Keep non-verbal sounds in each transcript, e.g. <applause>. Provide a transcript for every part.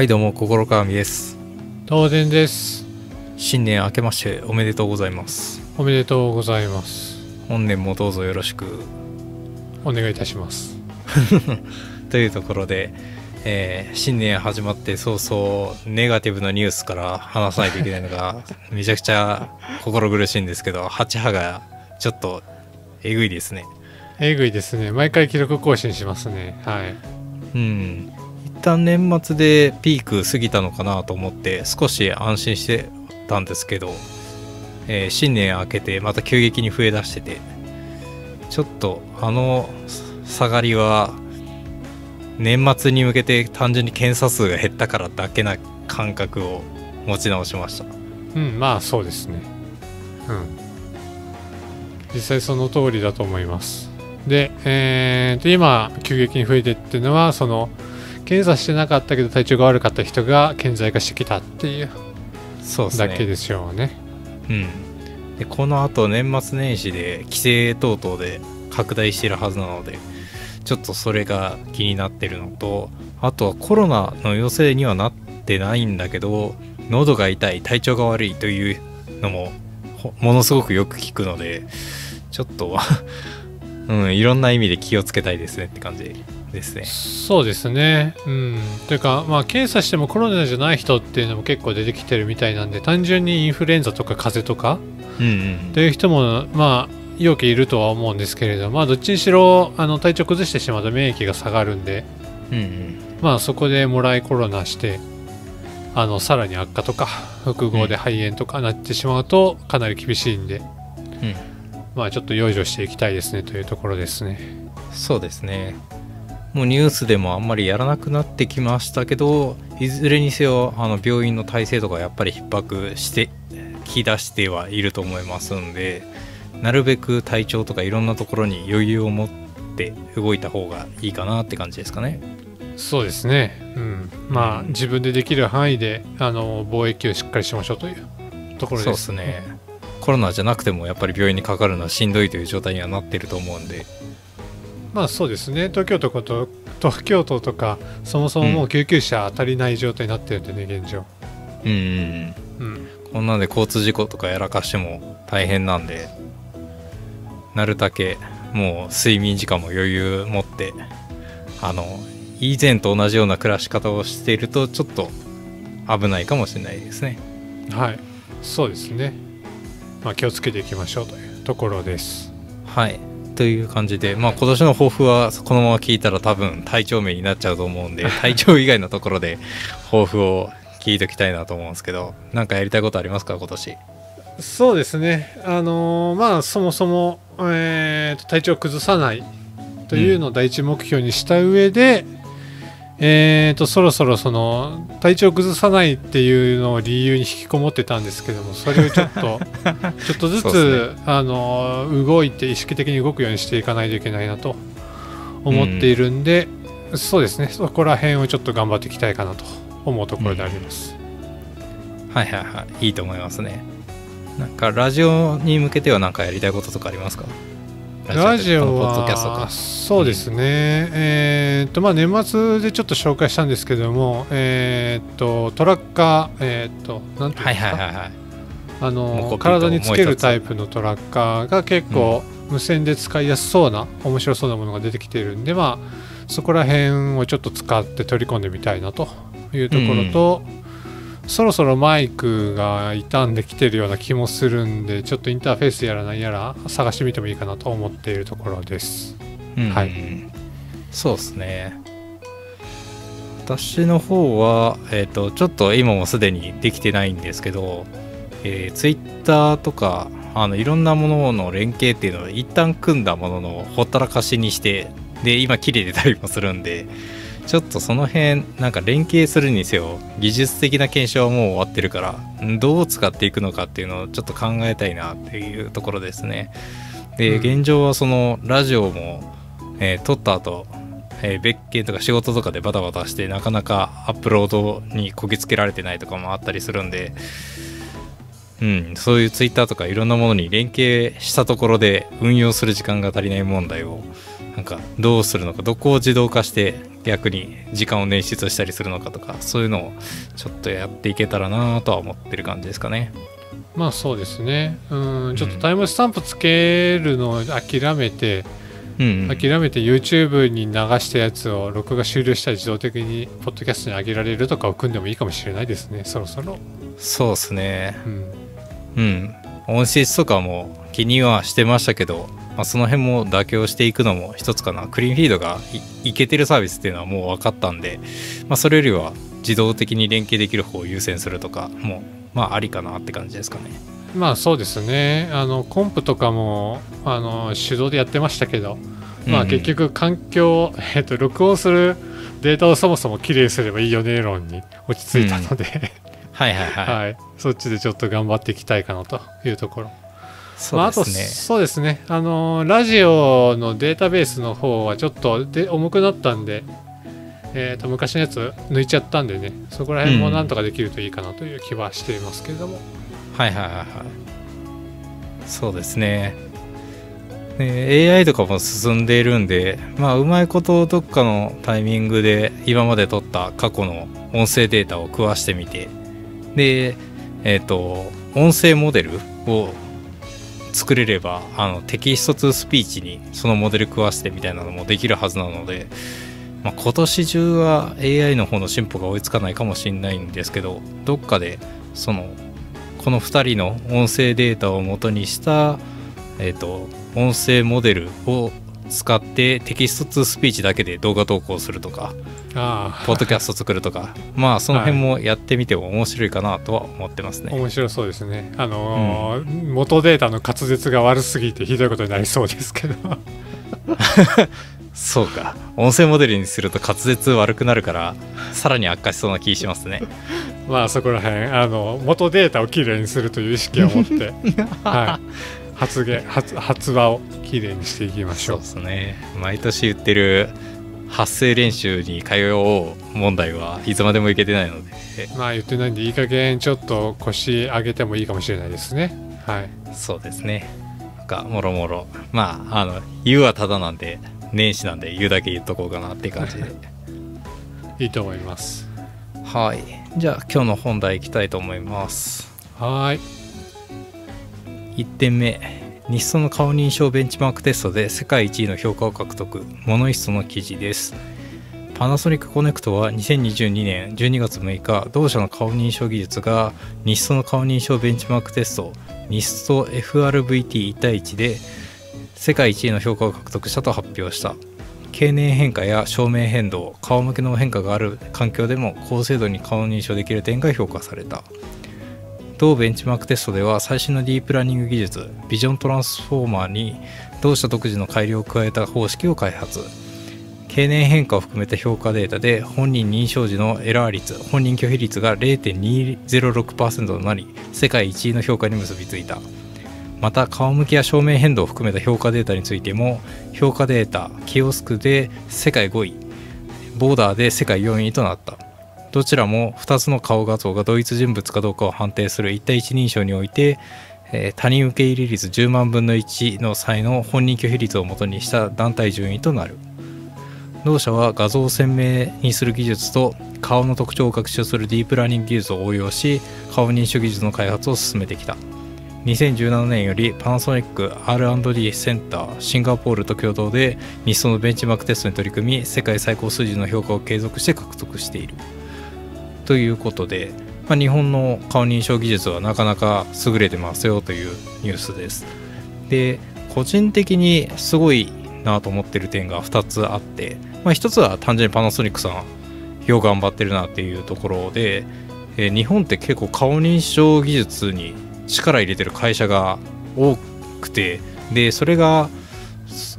はいどうも心川美です。東電です。新年明けましておめでとうございます。おめでとうございます。本年もどうぞよろしく。お願いいたします。<laughs> というところで、えー新年始まって早々ネガティブなニュースから話さないといけないのが <laughs> めちゃくちゃ心苦しいんですけど8波がちょっとえぐいですね。えぐいですね。毎回記録更新しますね。はい。うん。一旦年末でピーク過ぎたのかなと思って少し安心してたんですけど、えー新年明けてまた急激に増えだしててちょっとあの下がりは年末に向けて単純に検査数が減ったからだけな感覚を持ち直しました。うんまあそうですね。うん。実際その通りだと思います。でえーと今急激に増えてっていうのはその検査してなかったけど体調が悪かった人が顕在化してきたっていう。そうだけでしょうね。うん、でこのあと年末年始で規制等々で拡大してるはずなのでちょっとそれが気になってるのとあとはコロナの陽性にはなってないんだけど喉が痛い体調が悪いというのもほものすごくよく聞くのでちょっと <laughs> うんいろんな意味で気をつけたいですねって感じですねそうですね。うん。というか、まあ、検査してもコロナじゃない人っていうのも結構出てきてるみたいなんで、単純にインフルエンザとか風邪とかうんうんという人も、まあ、よくいるとは思うんですけれど、まあ、どっちにしろあの体調崩してしまうと免疫が下がるんで、うんうんまあ、そこでもらいコロナして、あのさらに悪化とか複合で肺炎とかなってしまうとかなり厳しいんで、うんまあちょっと養生していきたいですねというところですね。そうですねもうニュースでもあんまりやらなくなってきましたけどいずれにせよあの病院の体制とかやっぱり逼迫してき出してはいると思いますんでなるべく体調とかいろんなところに余裕を持って動いた方がいいかなって感じですかね。そうですね、うん、まあ自分でできる範囲であの貿易をしっかりしましょうというところそうでですすね。コロナじゃなくてもやっぱり病院にかかるのはしんどいという状態にはなってると思うんでまあそうですね。東京都と東京都とかそもそももう救急車足りない状態になってるんでね現状、うんうんうん。うん、こんなんで交通事故とかやらかしても大変なんでなるだけもう睡眠時間も余裕持ってあの以前と同じような暮らし方をしているとちょっと危ないかもしれないですね。はい。そうですね。まあ気をつけていきましょうというところです。はいという感じでまあ今年の抱負はこのまま聞いたら多分体調面になっちゃうと思うんで <laughs> 体調以外のところで抱負を聞いときたいなと思うんですけどなんかやりたいことありますか今年？そうですね。あのーまあそもそも、えーと体調を崩さないというのを第一目標にした上で、えーとそろそろその体調を崩さないっていうのを理由に引きこもってたんですけどもそれをちょっと <laughs> ちょっとずつ、であのー動いて意識的に動くようにしていかないといけないなと思っているんで、そうですね。そこら辺をちょっと頑張っていきたいかなと思うところであります。はいはいはい。いいと思いますね。なんかラジオに向けては何かやりたいこととかありますか？ラジオはかそうですね、えーっとまあ年末でちょっと紹介したんですけどもえーっとトラッカーえーっとなんていうんはいですか、はいはいはいあの体につけるタイプのトラッカーが結構無線で使いやすそうな面白そうなものが出てきているんでまあそこら辺をちょっと使って取り込んでみたいなというところと、そろそろマイクが傷んできてるような気もするんでちょっとインターフェースやらないやら探してみてもいいかなと思っているところです。うん。はい。そうですね。私の方は、えー、とちょっと今もすでにできてないんですけど、えー、Twitter とかあのいろんなものの連携っていうのを一旦組んだもののほったらかしにしてで今切れてたりもするんでちょっとその辺なんか連携するにせよ技術的な検証はもう終わってるからんどう使っていくのかっていうのをちょっと考えたいなっていうところですね。で、うん。現状はそのラジオも、えー撮った後、えー別件とか仕事とかでバタバタしてなかなかアップロードにこぎつけられてないとかもあったりするんでうん、そういうツイッターとかいろんなものに連携したところで運用する時間が足りない問題をなんかどうするのかどこを自動化して逆に時間を捻出したりするのかとかそういうのをちょっとやっていけたらなとは思ってる感じですかね。まあそうですね。うんちょっとタイムスタンプつけるのを諦めて、うん、うん、諦めて YouTube に流したやつを録画終了したら自動的にポッドキャストに上げられるとかを組んでもいいかもしれないですねそろそろ。そうですね。うんうん。音質とかも気にはしてましたけど、まあ、その辺も妥協していくのも一つかな。クリーンフィードがいいけてるサービスっていうのはもう分かったんで、まあ、それよりは自動的に連携できる方を優先するとかもまあありかなって感じですかね。まあそうですね。あのコンプとかもあの手動でやってましたけど、まあ結局環境、<laughs> えっと、録音するデータをそもそもきれいにすればいいよね論に落ち着いたので、はいはいはい、<laughs> はい、そっちでちょっと頑張っていきたいかなというところ。そうまあ、あとですね、そうですね。あのラジオのデータベースの方はちょっとで重くなったんで、えー、と昔のやつ抜いちゃったんでねそこら辺もなんとかできるといいかなという気はしていますけれども、はいはいはいはい。そうですね。ね AI とかも進んでいるんでまあうまいことどっかのタイミングで今まで撮った過去の音声データを食わしてみてでえっ、と音声モデルを作れればあのテキスト2スピーチにそのモデル食わせてみたいなのもできるはずなので、まあ、今年中は AI の方の進歩が追いつかないかもしれないんですけどどっかでそのこの2人の音声データを元にした、えー、と音声モデルを使ってテキストツースピーチだけで動画投稿するとかあポッドキャスト作るとかまあその辺もやってみても面白いかなとは思ってますあね。面白そうですね。あのー元データの滑舌が悪すぎてひどいことになりそうですけど。<laughs> そうか。音声モデルにすると滑舌悪くなるからさらに悪化しそうな気しますね。<laughs> まあそこら辺あの元データをきれいにするという意識を持って、<laughs> はい、発言発発話をきれいにしていきましそう。ょうですね。毎年言ってる発声練習に通おう問題はいつまでもいけてないので。まあ言ってないんでいい加減ちょっと腰上げてもいいかもしれないですね。はい。そうですね。なんかもろもろ。まああの言うはただなんで年始なんで言うだけ言っとこうかなっていう感じで。<laughs> いいと思います。はい。じゃあ今日の本題いきたいと思います。はーい1点目。日ソの顔認証ベンチマークテストで世界一位の評価を獲得。モノイストの記事です。パナソニックコネクトは2022年12月6日同社の顔認証技術が日ソの顔認証ベンチマークテスト日ソ FRVT1 対1で世界一位の評価を獲得したと発表した。経年変化や照明変動顔向けの変化がある環境でも高精度に顔認証できる点が評価された。同ベンチマークテストでは最新のディープラーニング技術ビジョントランスフォーマーに同社独自の改良を加えた方式を開発。経年変化を含めた評価データで本人認証時のエラー率本人拒否率が0.206%となり世界1位の評価に結びついた。また顔向きや照明変動を含めた評価データについても評価データキオスクで世界5位ボーダーで世界4位となった。どちらも2つの顔画像が同一人物かどうかを判定する1対1認証において、えー他人受け入れ率10万分の1の際の本人拒否率をもとにした団体順位となる。同社は画像を鮮明にする技術と顔の特徴を学習するディープラーニング技術を応用し顔認証技術の開発を進めてきた。2017年よりパナソニック R&D センターシンガポールと共同で日ソのベンチマークテストに取り組み世界最高数字の評価を継続して獲得している。ということで、まあ、日本の顔認証技術はなかなか優れてますよというニュースです。で個人的にすごいなと思ってる点が2つあって、まあ、1つは単純にパナソニックさんよう頑張ってるなっていうところで、えー日本って結構顔認証技術に力入れてる会社が多くてでそれが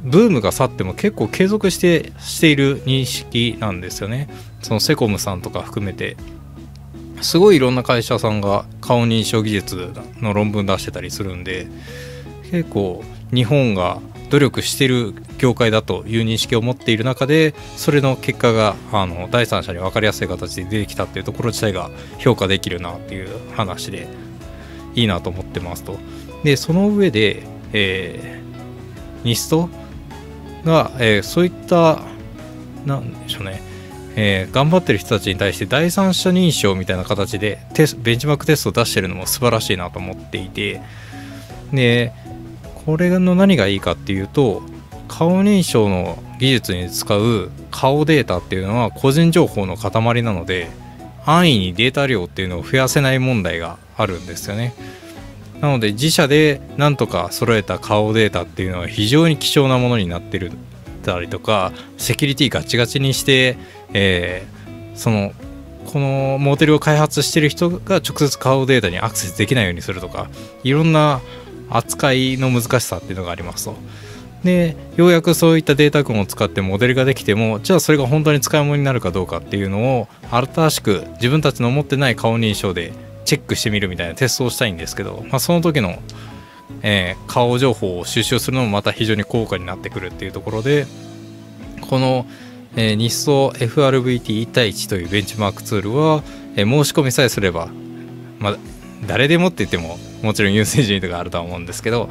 ブームが去っても結構継続してしている認識なんですよね。そのセコムさんとか含めて。すごいいろんな会社さんが顔認証技術の論文出してたりするんで結構日本が努力してる業界だという認識を持っている中でそれの結果があの第三者に分かりやすい形で出てきたっていうところ自体が評価できるなっていう話でいいなと思ってますと。でその上で、えー、ニストが、えーそういったなんでしょうね。えー頑張ってる人たちに対して第三者認証みたいな形でテスベンチマークテストを出してるのも素晴らしいなと思っていてでこれの何がいいかっていうと顔認証の技術に使う顔データっていうのは個人情報の塊なので安易にデータ量っていうのを増やせない問題があるんですよね。なので自社でなんとか揃えた顔データっていうのは非常に貴重なものになってるたりとかセキュリティガチガチにして、えーそのこのモデルを開発してる人が直接顔データにアクセスできないようにするとかいろんな扱いの難しさっていうのがありますと。でようやくそういったデータ群を使ってモデルができてもじゃあそれが本当に使い物になるかどうかっていうのを新しく自分たちの持ってない顔認証でチェックしてみるみたいなテストをしたいんですけど、まあ、その時の、えー顔情報を収集するのもまた非常に高価になってくるっていうところでこの、えー日総 FRVT1 対1というベンチマークツールは、えー申し込みさえすれば、まあ、誰でもって言ってももちろん優先順位とかあるとは思うんですけど、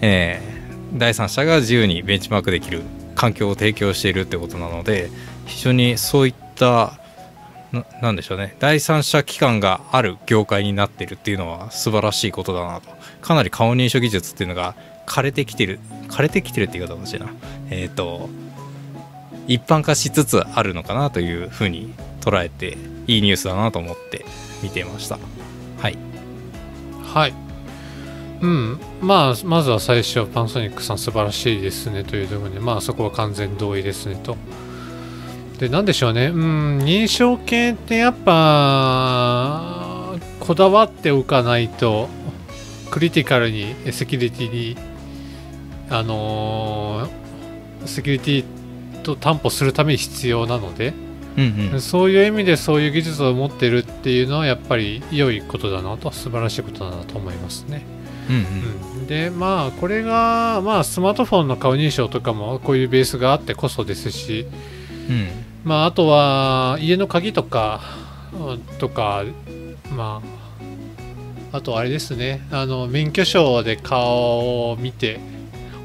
えー第三者が自由にベンチマークできる環境を提供しているってことなので非常にそういったななんでしょうね。第三者機関がある業界になってるっていうのは素晴らしいことだなと。かなり顔認証技術っていうのが枯れてきてる枯れてきてるって言い方欲しいな。えっ、と一般化しつつあるのかなというふうに捉えていいニュースだなと思って見てました。はい。はい。うん、まあまずは最初パナソニックさん素晴らしいですねというところでまあそこは完全同意ですねと。でなんでしょうね。うん認証系ってやっぱこだわっておかないとクリティカルにセキュリティにあのーセキュリティと担保するために必要なので、うんうん。そういう意味でそういう技術を持ってるっていうのはやっぱり良いことだなと素晴らしいことだなと思いますね。うんうん。でまあこれが、まあ、スマートフォンの顔認証とかもこういうベースがあってこそですし、うんうんまあ、あとは家の鍵とかうんとかまああとあれですね。あの免許証で顔を見て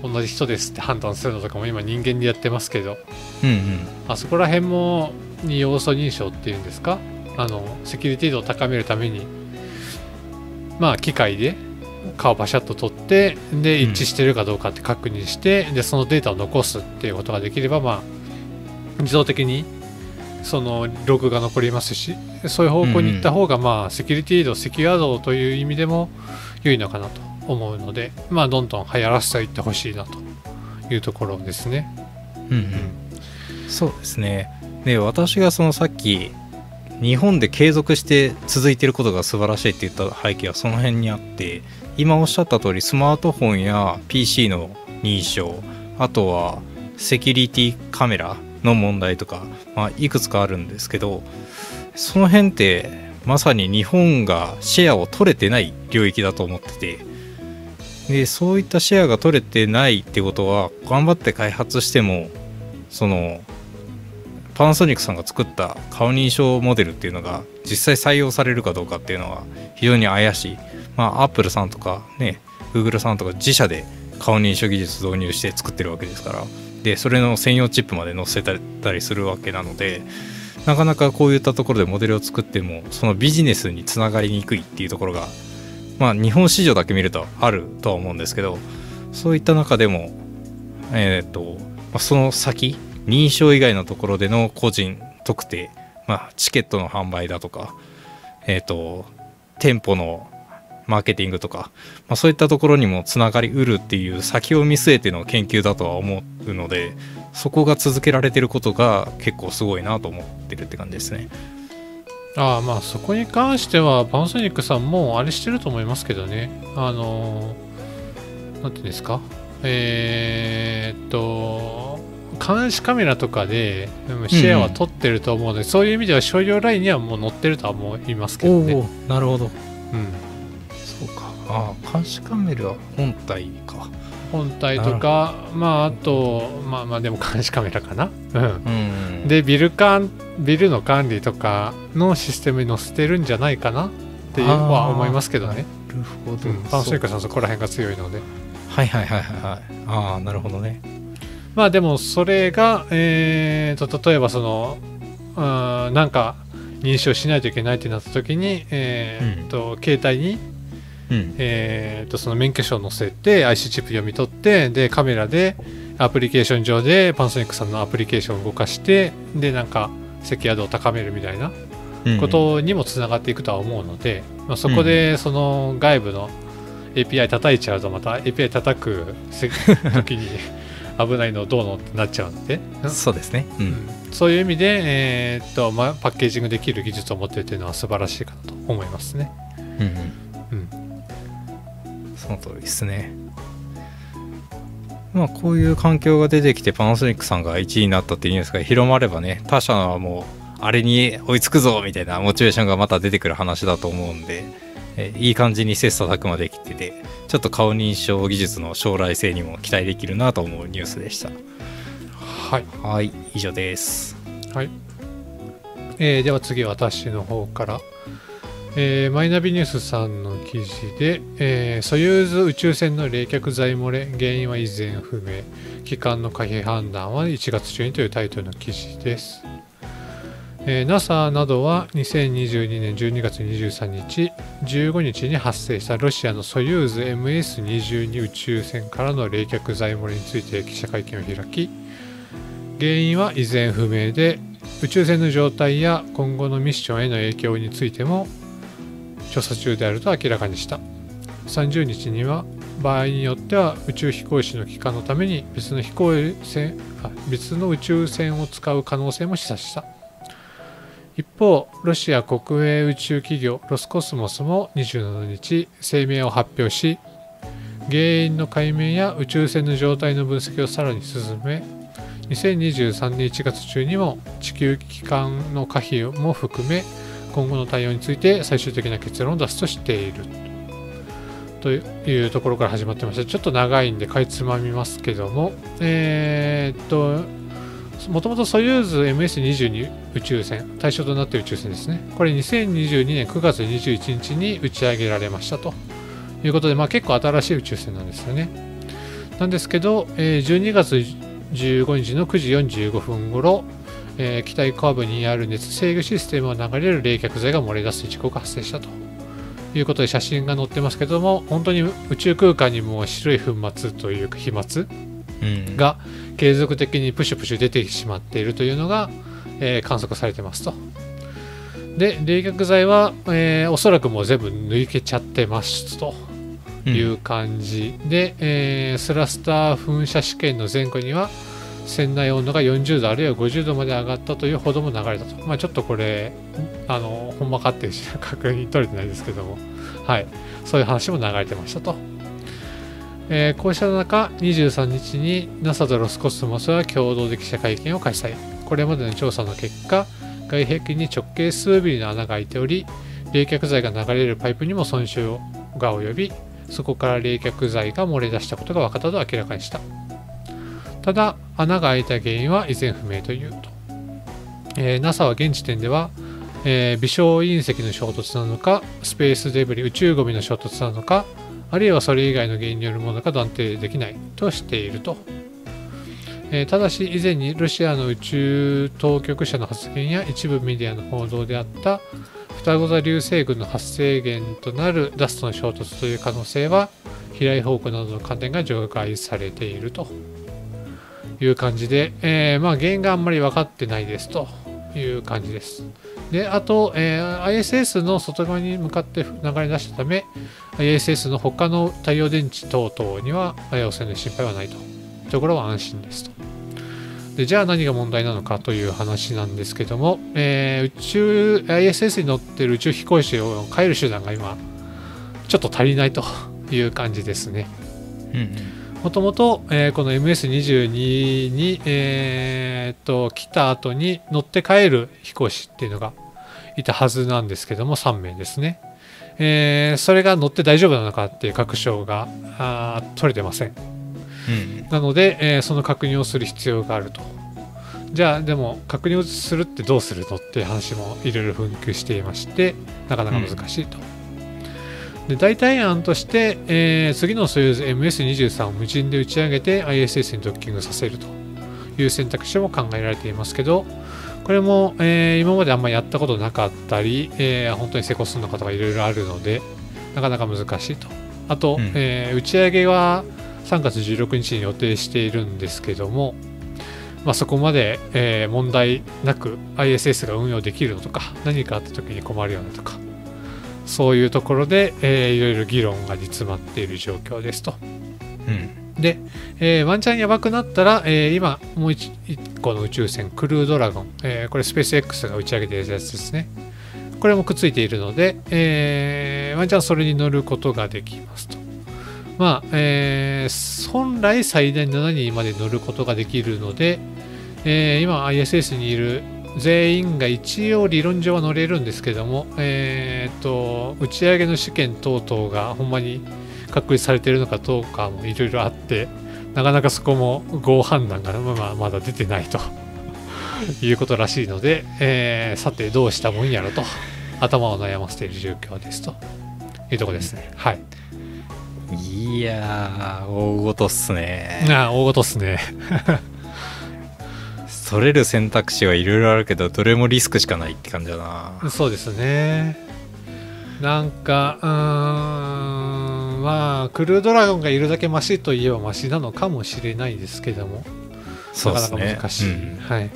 同じ人ですって判断するのとかも今人間でやってますけど。うんうん。あそこら辺も二要素認証っていうんですか？あのセキュリティ度を高めるためにまあ機械で顔バシャッと取ってでうん。一致してるかどうかって確認して、でそのデータを残すっていうことができればまあ自動的にそのログが残りますしそういう方向に行った方がまあセキュリティ度セキュア度という意味でも良いのかなと思うのでまあどんどん流行らせていってほしいなというところですね。うんうん。そうですね。で私がそのさっき日本で継続して続いていることが素晴らしいって言った背景はその辺にあって今おっしゃった通りスマートフォンや PC の認証あとはセキュリティカメラの問題とか、まあ、いくつかあるんですけどその辺ってまさに日本がシェアを取れてない領域だと思っててでそういったシェアが取れてないってことは頑張って開発してもそのパナソニックさんが作った顔認証モデルっていうのが実際採用されるかどうかっていうのは非常に怪しい。まあアップルさんとかね Google さんとか自社で顔認証技術導入して作ってるわけですからでそれの専用チップまで載せたりするわけなのでなかなかこういったところでモデルを作ってもそのビジネスにつながりにくいっていうところがまあ日本市場だけ見るとあるとは思うんですけどそういった中でもえっ、と、まあ、その先認証以外のところでの個人特定、まあ、チケットの販売だとかえっ、と店舗のマーケティングとか、まあ、そういったところにもつながりうるっていう先を見据えての研究だとは思うのでそこが続けられてることが結構すごいなと思ってるって感じですね。ああまあそこに関してはパナソニックさんもあれしてると思いますけどね。あのーなんていうんですか？えーっと監視カメラとかでうんシェアは取ってると思うので、そういう意味では商業ラインにはもう載ってるとは思いますけどね、おなるほど。うん、ああ監視カメラ本体か。本体とかまああとまあまあでも監視カメラかな、うん、うん。でビル管ビルの管理とかのシステムに載せてるんじゃないかなっていうのは思いますけどね。なるほど、うん、パナソニックさんそこら辺が強いので。はいはいはいはいはい。ああなるほどね。まあでもそれが、えー、と例えばそのうんなんか認証しないといけないってなった時に、えーっと携帯に、うん。えとその免許証を載せて IC チップ読み取ってでカメラでアプリケーション上でパナソニックさんのアプリケーションを動かしてでなんかセキュア度を高めるみたいなうん。ことにもつながっていくとは思うので、まあ、そこでその外部の API 叩いちゃうとまた API 叩くせ時に <laughs> 危ないのどうのってなっちゃうので、そうですね。うん。そういう意味で、えーっとまあ、パッケージングできる技術を持っているというのは素晴らしいかなと思いますね。うんうん。うんその通りですね。まあこういう環境が出てきてパナソニックさんが1位になったっていうんですが広まればね他社はもうあれに追いつくぞみたいなモチベーションがまた出てくる話だと思うんでえいい感じに切磋琢磨できててちょっと顔認証技術の将来性にも期待できるなと思うニュースでした。はい、はい以上です。はい。えーでは次私の方から、えーマイナビニュースさんの記事で、えーソユーズ宇宙船の冷却剤漏れ原因は依然不明。機関の可否判断は1月中にというタイトルの記事です、えー NASA などは2022年12月23日15日に発生したロシアのソユーズ MS22 宇宙船からの冷却剤漏れについて記者会見を開き原因は依然不明で宇宙船の状態や今後のミッションへの影響についても調査中であると明らかにした。30日には場合によっては宇宙飛行士の帰還のために別の飛行船別の宇宙船を使う可能性も示唆した。一方ロシア国営宇宙企業ロスコスモスも27日声明を発表し原因の解明や宇宙船の状態の分析をさらに進め2023年1月中にも地球機関の可否も含め今後の対応について最終的な結論を出すとしている。というところから始まってましてちょっと長いんでかいつまみますけどもえーっともともとソユーズ MS22 宇宙船対象となっている宇宙船ですね。これ2022年9月21日に打ち上げられましたということで、まあ、結構新しい宇宙船なんですよね。なんですけど、え12月15日の9時45分頃、えー機体カーブにある熱制御システムを流れる冷却剤が漏れ出す事故が発生したということで写真が載ってますけども本当に宇宙空間にも白い粉末というか飛沫うん。が継続的にプシュプシュ出てしまっているというのが、えー観測されてますと。で冷却剤は、えーおそらくもう全部抜けちゃってますと。いう感じ。で、えースラスター噴射試験の前後には船内温度が40度あるいは50度まで上がったというほども流れたと、まあ、ちょっとこれあのほんまかっていう確認取れてないですけども、はい、そういう話も流れてましたと。えーこうした中、23日に NASA とロスコスモスは共同で記者会見を開催。これまでの調査の結果、外壁に直径数ミリの穴が開いており、冷却剤が流れるパイプにも損傷が及び、そこから冷却剤が漏れ出したことが分かったと明らかにした。ただ、穴が開いた原因は依然不明というと。えー NASA は現時点では、えー微小隕石の衝突なのか、スペースデブリ、宇宙ゴミの衝突なのか、あるいはそれ以外の原因によるものか断定できないとしていると。えーただし、以前にロシアの宇宙当局者の発言や一部メディアの報道であった双子座流星群の発生源となるダストの衝突という可能性は飛来方向などの観点が除外されているという感じで、えーまあ、原因があんまり分かってないですという感じです。であと、えー ISS の外側に向かって流れ出したため ISS の他の太陽電池等々には汚染の心配はないとところは安心ですと。でじゃあ何が問題なのかという話なんですけども、えー宇宙 ISS に乗ってる宇宙飛行士を帰る手段が今ちょっと足りないという感じですね。うんうんもともと、えーこの MS22 に、えーっと来た後に乗って帰る飛行士っていうのがいたはずなんですけども3名ですね、えーそれが乗って大丈夫なのかっていう確証があー取れてません。うん。なので、えーその確認をする必要があると。じゃあでも確認をするってどうするのっていう話もいろいろ紛糾していましてなかなか難しいと、で代替案として、えー次のソユーズ MS23 を無人で打ち上げて ISS にドッキングさせるという選択肢も考えられていますけどここれも、えー今まであんまりやったことなかったり、えー本当に成功するのかとかいろいろあるのでなかなか難しいと。あと、うん。えー打ち上げは3月16日に予定しているんですけども、まあ、そこまで、えー問題なく ISS が運用できるのとか何かあった時に困るようなとかそういうところで、えーいろいろ議論が煮詰まっている状況ですと。うん。で、えーワンチャンやばくなったら、えー今もう一一個の宇宙船クルードラゴン、えーこれスペース X が打ち上げているやつですね。これもくっついているので、えーワンチャンそれに乗ることができますと。まあ、えー本来最大7人まで乗ることができるので、えー今 ISS にいる全員が一応理論上は乗れるんですけども、えー、と打ち上げの試験等々がほんまに確立されているのかどうかもいろいろあってなかなかそこも合判断が、まあ、まだ出てないということらしいので、えーさてどうしたもんやろと頭を悩ませている状況ですというところですね。はい。いやー大ごとっすねああ大ごとっすね。取れる選択肢はいろいろあるけどどれもリスクしかないって感じだなそうですね。なんか、うーん、まあ、クルードラゴンがいるだけマシといえばマシなのかもしれないですけども、なかそうですねなか難しい。うんはい。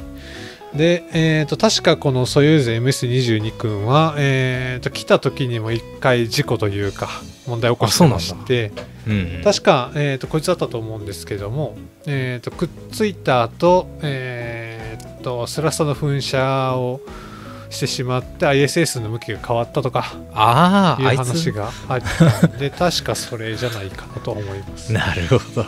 で、えー、と確かこのソユーズ MS22 君は、えー、と来た時にも一回事故というか問題を起こしてましてうん確か、えー、とこいつだったと思うんですけども、えー、とくっついた後、えー、とスラストの噴射をしてしまって ISS の向きが変わったとかあああいつ話があったんで <laughs> 確かそれじゃないかなと思います。なるほど。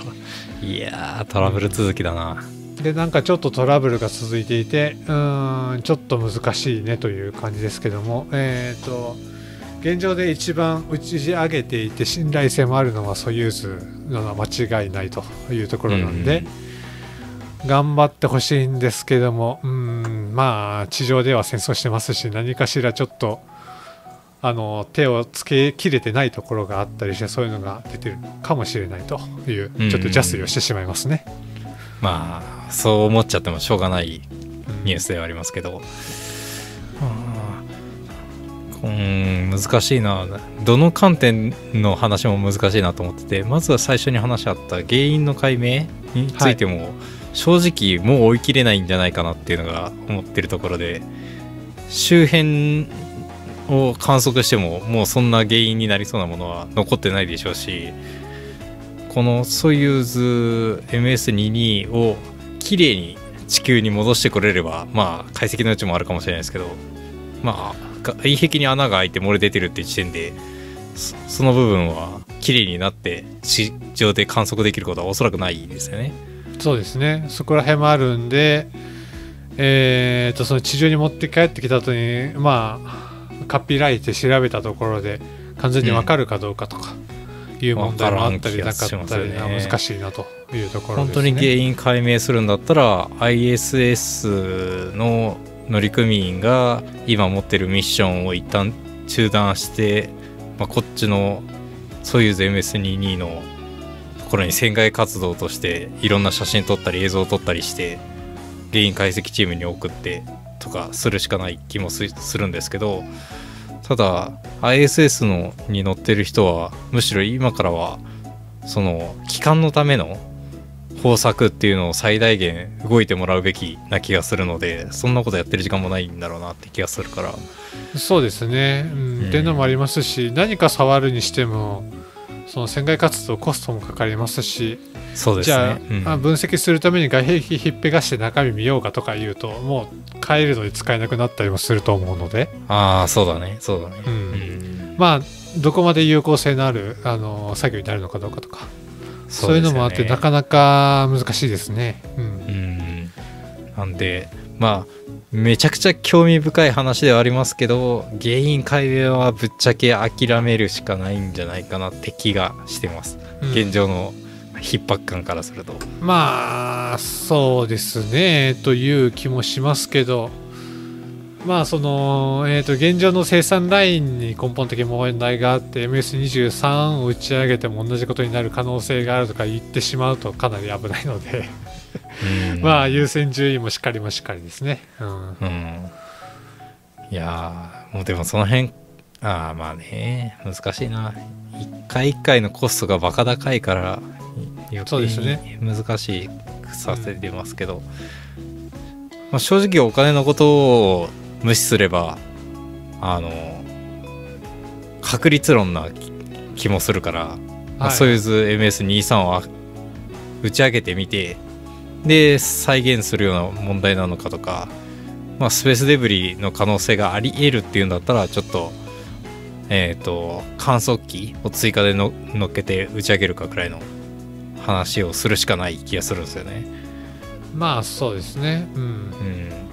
いやートラブル続きだな。でなんかちょっとトラブルが続いていてうーんちょっと難しいねという感じですけどもえっ、と現状で一番打ち上げていて信頼性もあるのはソユーズなのは間違いないというところなんで、頑張ってほしいんですけどもうーんまあ地上では戦争してますし何かしらちょっとあの手をつけきれてないところがあったりしてそういうのが出てるかもしれないといううんちょっと邪推をしてしまいますね。まあそう思っちゃってもしょうがないうんニュースではありますけど、うーん難しいな。どの観点の話も難しいなと思っててまずは最初に話し合った原因の解明についても、正直もう追い切れないんじゃないかなっていうのが思ってるところで周辺を観測してももうそんな原因になりそうなものは残ってないでしょうしこのソユーズ MS22 をきれいに地球に戻してこれればまあ解析の余地もあるかもしれないですけどまあ外壁に穴が開いて漏れ出てるっていう時点でそその部分はきれいになって地上で観測できることはおそらくないですよね。そうですねそこら辺もあるんでえー、とその地上に持って帰ってきた後にまあカピライて調べたところで完全にわかるかどうかとかいう問題もあったりなかったり難しいなというところ本ですね。当に原因解明するんだったら ISS の乗組員が今持ってるミッションを一旦中断して、まあ、こっちのソユーズ MS22 のところに船外活動としていろんな写真撮ったり映像を撮ったりして原因解析チームに送ってとかするしかない気もするんですけどただ ISS のに乗ってる人はむしろ今からはその帰還のための方策っていうのを最大限動いてもらうべきな気がするのでそんなことやってる時間もないんだろうなって気がするから。そうですね、うん。うん。っていうのもありますし何か触るにしてもその船外活動コストもかかりますしそうですじゃあ,、ねうん。あ分析するために外壁ひっぺがして中身見ようかとか言うともう帰るのに使えなくなったりもすると思うので、ああそうだね。そうだね。うん。うん。まあどこまで有効性のあるあの作業になるのかどうかとかそういうのもあってなかなか難しいですね。うん。うんなんでまあめちゃくちゃ興味深い話ではありますけど原因解明はぶっちゃけ諦めるしかないんじゃないかなって気がしてます、うん。現状の逼迫感からすると。まあそうですねという気もしますけどまあその、えー、と現状の生産ラインに根本的問題があって MS23 を打ち上げても同じことになる可能性があるとか言ってしまうとかなり危ないのでうん。<laughs> まあ優先順位もしっかりもしっかりですね。うん。うん。いやーもうでもその辺ああまあね難しいな。一回一回のコストがバカ高いから余そうです計ね。に難しくさせてますけど、まあ、正直お金のことを無視すればあの確率論な気気もするから、まあ、はいソユーズ MS23 を打ち上げてみてで再現するような問題なのかとか、まあ、スペースデブリの可能性があり得るっていうんだったらちょっとえっ、と観測機を追加での乗っけて打ち上げるかくらいの話をするしかない気がするんですよね。まあそうですね。うんうん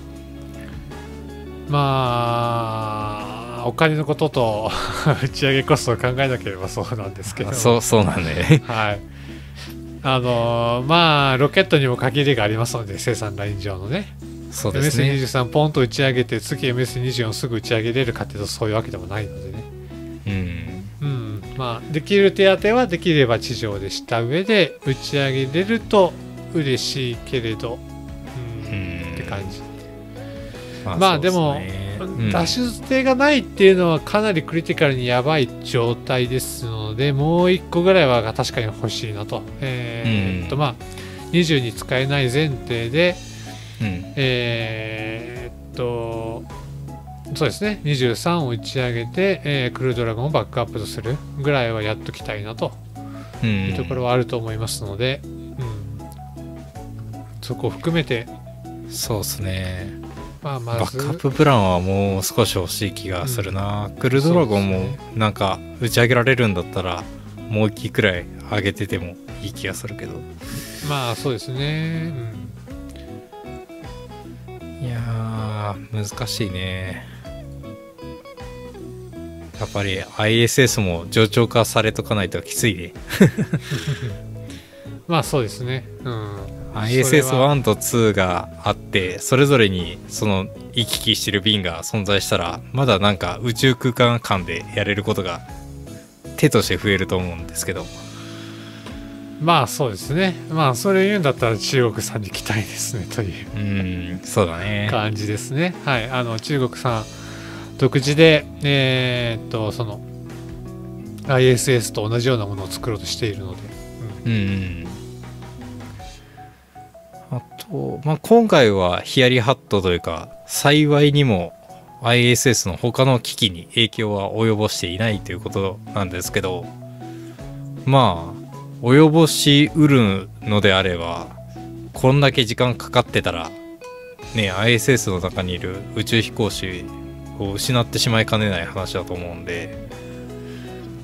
まあお金のことと <laughs> 打ち上げコストを考えなければそうなんですけど。そうそうなんでね。はい。あのーまあロケットにも限りがありますので生産ライン上のねそうですね。MS23 ポンと打ち上げて次 MS24 すぐ打ち上げれるかっていうとそういうわけでもないのでねうんうんまあできる手当てはできれば地上でした上で打ち上げれると嬉しいけれどうん、うんって感じままあでもね。うん。脱出艇がないっていうのはかなりクリティカルにやばい状態ですのでもう1個ぐらいは確かに欲しいなと。えーっとうん。まあ20に使えない前提でうん。えーっとそうですね。23を打ち上げて、えークルードラゴンをバックアップとするぐらいはやっときたいなと。うん。いうところはあると思いますので、うん。そこを含めて、そうですね。まあ、まずバックアッププランはもう少し欲しい気がするな、クルドラゴンもなんか打ち上げられるんだったらもう一機くらい上げててもいい気がするけど。まあそうですね、いやー難しいね。やっぱり ISS も冗長化されとかないときついね。うん、まあそうですね、うん、ISS1 と2があってそれぞれにその行き来してる便が存在したらまだなんか宇宙空間間でやれることが手として増えると思うんですけど。まあそうですね。まあそれ言うんだったら中国さんに期待ですねという。うんそうだね。感じですね。はい、あの中国さん独自で、えーっとその ISS と同じようなものを作ろうとしているので、うんうんまあ、今回はヒヤリハットというか幸いにも ISS の他の機器に影響は及ぼしていないということなんですけどまあ及ぼしうるのであればこんだけ時間かかってたらね ISS の中にいる宇宙飛行士を失ってしまいかねない話だと思うんで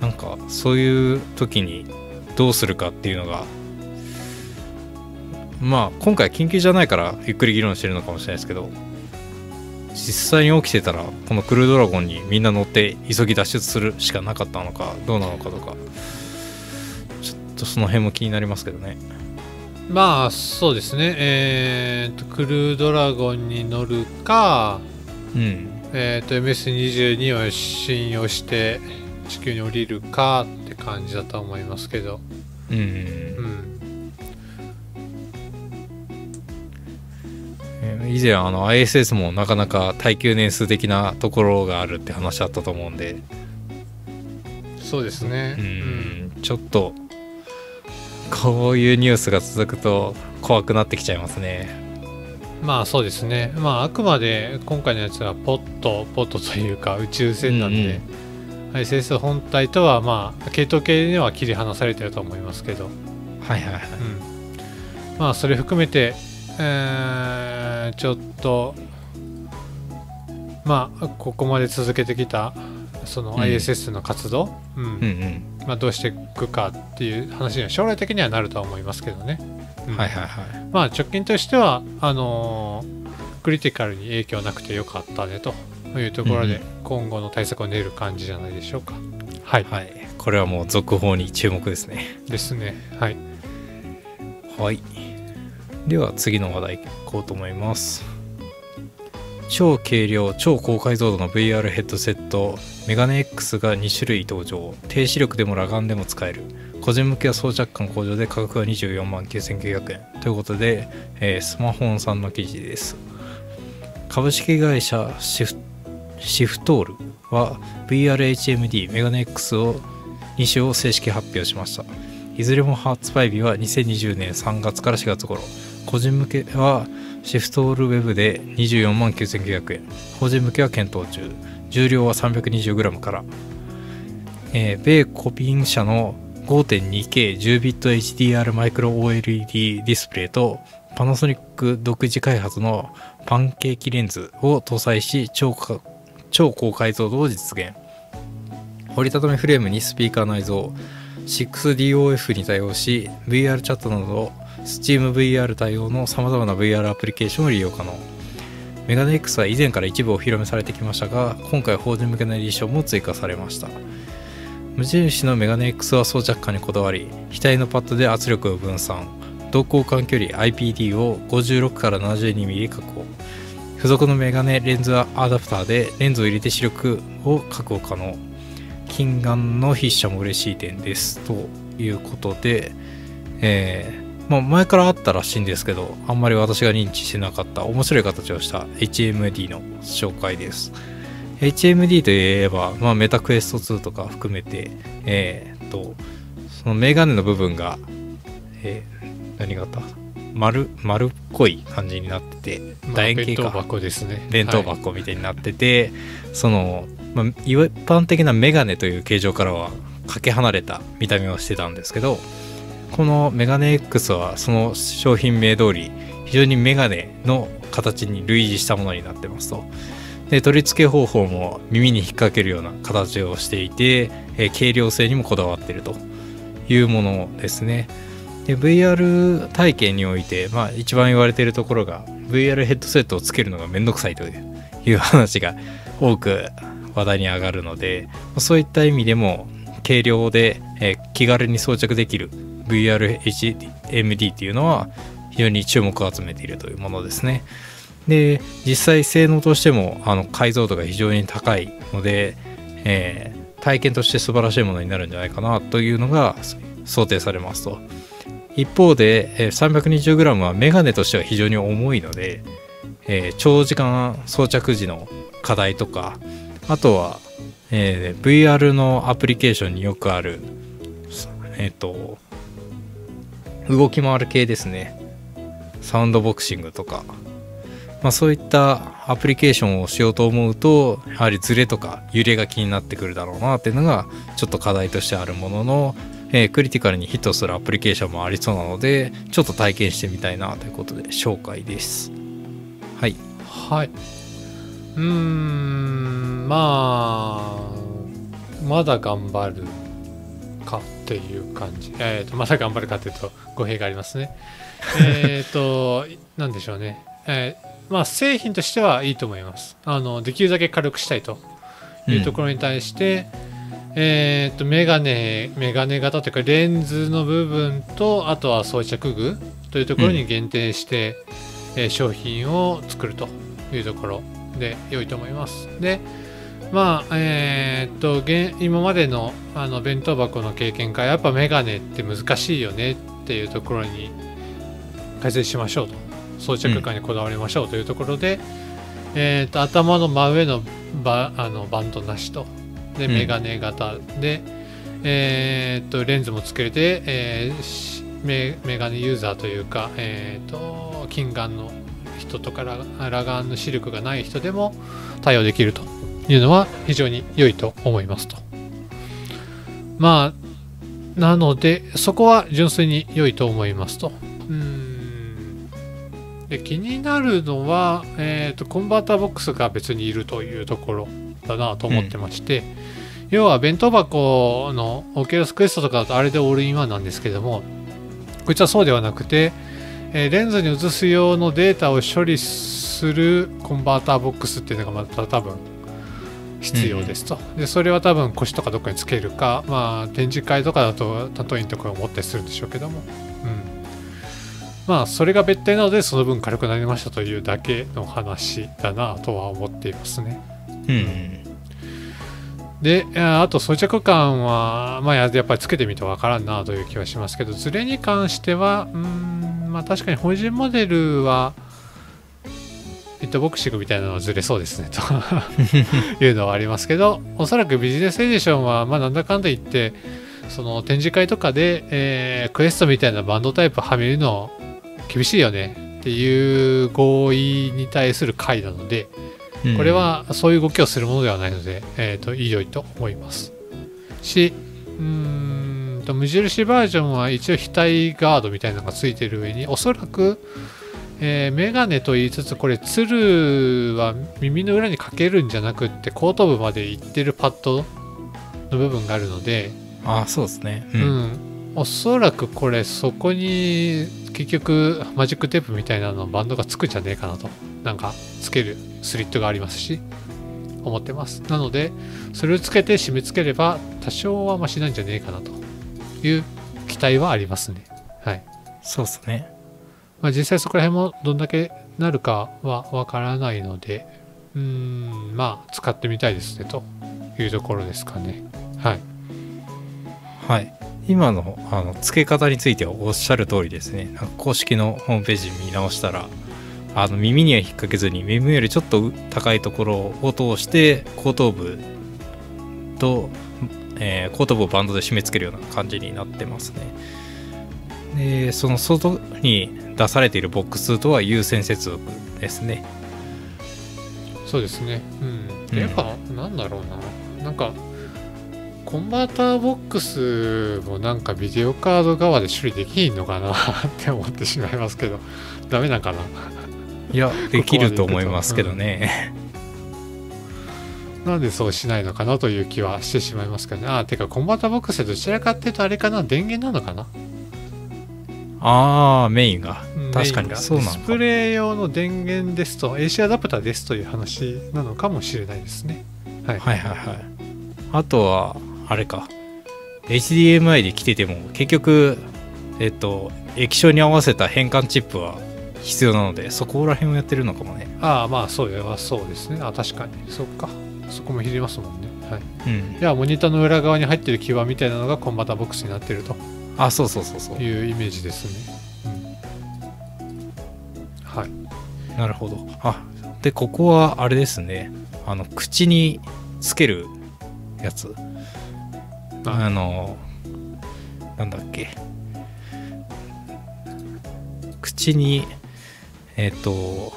なんかそういう時にどうするかっていうのがまあ今回緊急じゃないからゆっくり議論してるのかもしれないですけど実際に起きてたらこのクルードラゴンにみんな乗って急ぎ脱出するしかなかったのかどうなのかとかちょっとその辺も気になりますけどね。うんまあそうですね、えーっとクルードラゴンに乗るか、うん。えーっと MS22 を信用して地球に降りるかって感じだと思いますけど、うん、うん、以前あの ISS もなかなか耐久年数的なところがあるって話あったと思うんで。そうですね。うん。ちょっとこういうニュースが続くと怖くなってきちゃいますね。まあそうですね。まああくまで今回のやつはポット、ポットというか宇宙船なんで、ISS 本体とはまあ系統系には切り離されてると思いますけど、はいはいはい。うん、まあそれ含めて、えーちょっとまあここまで続けてきたそのうん。ISS の活動、うん。うんうん。まあ、どうしていくかっていう話には将来的にはなるとは思いますけどね。うん。はいはいはい。まあ直近としてはあのークリティカルに影響なくてよかったねというところで、うん。今後の対策を練る感じじゃないでしょうか。はい、はい。これはもう続報に注目ですね。ですね。はい。はいでは次の話題いこうと思います。超軽量超高解像度の VR ヘッドセットメガネ X が2種類登場。低視力でも裸眼でも使える。個人向けは装着感向上で価格は24万9900円。ということで、えー、スマホンさんの記事です。株式会社シフシフトールは VRHMD メガネ X を2種を正式発表しました。いずれも発売日は2020年3月から4月頃。個人向けはシフトオールウェブで24万9900円。法人向けは検討中。重量は 320g から、えー、米コピン社の 5.2K10 ビット HDR マイクロ OLED ディスプレイとパナソニック独自開発のパンケーキレンズを搭載し超超高解像度を実現。折りたたみフレームにスピーカー内蔵。6DOF に対応し VR チャットなど SteamVR 対応のさまざまな VR アプリケーションを利用可能。メガネ X は以前から一部お披露目されてきましたが今回法人向けのエディションも追加されました。無印のメガネ X は装着感にこだわり額のパッドで圧力を分散。同交換距離 IPD を56から 72mm 確保。付属のメガネレンズアダプターでレンズを入れて視力を確保可能。近眼の筆写も嬉しい点です。ということで、えー、まあ、前からあったらしいんですけどあんまり私が認知してなかった面白い形をした HMD の紹介です。HMD といえば、まあ、メタクエスト2とか含めてえー、っとそのメガネの部分が、えー、何があった？丸丸っこい感じになってて、楕円形か。弁当箱ですね。弁当箱みたいになってて、はい、そのまあ、一般的なメガネという形状からはかけ離れた見た目をしてたんですけどこのメガネ X はその商品名通り非常にメガネの形に類似したものになってますと。で取り付け方法も耳に引っ掛けるような形をしていて、えー、軽量性にもこだわっているというものですね。で VR 体験において、まあ、一番言われているところが VR ヘッドセットをつけるのがめんどくさいという話が多く話題に上がるのでそういった意味でも軽量で、えー、気軽に装着できる VRHMD っていうのは非常に注目を集めているというものですね。で実際性能としてもあの解像度が非常に高いので、えー、体験として素晴らしいものになるんじゃないかなというのが想定されますと一方で、320g はメガネとしては非常に重いので、えー、長時間装着時の課題とかあとは、えー、VR のアプリケーションによくある、えっ、と、動き回る系ですね。サウンドボクシングとか、まあ、そういったアプリケーションをしようと思うと、やはりズレとか揺れが気になってくるだろうなっていうのが、ちょっと課題としてあるものの、えー、クリティカルにヒットするアプリケーションもありそうなので、ちょっと体験してみたいなということで紹介です。はい。はい。うーんまあまだ頑張るかっていう感じ、えーと、まだ頑張るかっていうと語弊がありますね。<laughs> えっと何でしょうね、えー、まあ製品としてはいいと思います。あのできるだけ軽くしたいというところに対して、うん、えっ、とメガネメガネ型というかレンズの部分とあとは装着具というところに限定して、うん、えー、商品を作るというところで良いと思います。で、まあ、えー、っと、今までのあの弁当箱の経験からやっぱメガネって難しいよねっていうところに改善しましょうと。装着感にこだわりましょうというところで、うん、えー、っと、頭の真上のバあのバンドなしと。で、メガネ型で、うん、えー、っと、レンズもつけれて、えー、メメガネユーザーというか、えー、っと、近眼の人とか裸眼の視力がない人でも対応できるというのは非常に良いと思いますと。まあ、なので、そこは純粋に良いと思いますと。うんで気になるのは、えーと、コンバーターボックスが別にいるというところだなと思ってまして、うん、要は弁当箱のオケラスクエストとかだとあれでオールインワンなんですけども、こいつはそうではなくて、えレンズに映す用のデータを処理するコンバーターボックスっていうのがまた多分必要ですと、うん、でそれは多分腰とかどっかにつけるか、まあ、展示会とかだとタトインとかを持ったりするんでしょうけども、うん、まあそれが別体なのでその分軽くなりましたというだけの話だなとは思っていますね。うん、でああと装着感は、まあ、やっぱりつけてみてわからんなという気はしますけどズレに関してはうんまあ確かに法人モデルはヒットボクシングみたいなのはずれそうですねと。<laughs> いうのはありますけどおそらくビジネスエディションはまあなんだかんだ言ってその展示会とかで、えークエストみたいなバンドタイプはめるの厳しいよねっていう合意に対する回なのでこれはそういう動きをするものではないので、えー、といいよいと思います。しうーんと無印バージョンは一応額ガードみたいなのがついてる上におそらくえー、メガネと言いつつこれつるは耳の裏にかけるんじゃなくって後頭部までいってるパッドの部分があるので、あそうですね。う、うん。んおそらくこれそこに結局マジックテープみたいなのバンドがつくんじゃねえかなと。なんかつけるスリットがありますし思ってます。なのでそれをつけて締め付ければ多少はマシなんじゃねえかなという期待はありますね。はい。そうですねまあ、実際そこら辺もどんだけなるかはわからないのでうんまあ使ってみたいですねというところですかね。はい。はい。今のあの付け方についてはおっしゃる通りですね。公式のホームページ見直したらあの耳には引っ掛けずに耳よりちょっと高いところを通して後頭部と、えー後頭部をバンドで締め付けるような感じになってますね。でその外に出されているボックスとは有線接続ですね。そうですね。うん。やっぱなんだろうな。なんかコンバーターボックスもなんかビデオカード側で処理できんのかなって思ってしまいますけど。<laughs> ダメなんかな。いや <laughs> できると思いますけどね、なんでそうしないのかなという気はしてしまいますけどね。あてかコンバーターボックスってどちらかっていうとあれかな。電源なのかなああメインが。うん確かに。そうなのかディスプレイ用の電源ですと AC アダプターですという話なのかもしれないですね。はい、はいはいはい。あとはあれか。HDMI で来てても結局えっと液晶に合わせた変換チップは必要なのでそこら辺をやってるのかもね。ああまあそうはそうですね。あ確かに。そっか。そこも入れますもんね。はい。うん。いやモニターの裏側に入ってる基板みたいなのがコンバーターボックスになってるとあそうそうそうそう。いうイメージですね、うん、はい。なるほど。あでここはあれですね。あの口につけるやつ。ああのなんだっけ。口にえっ、と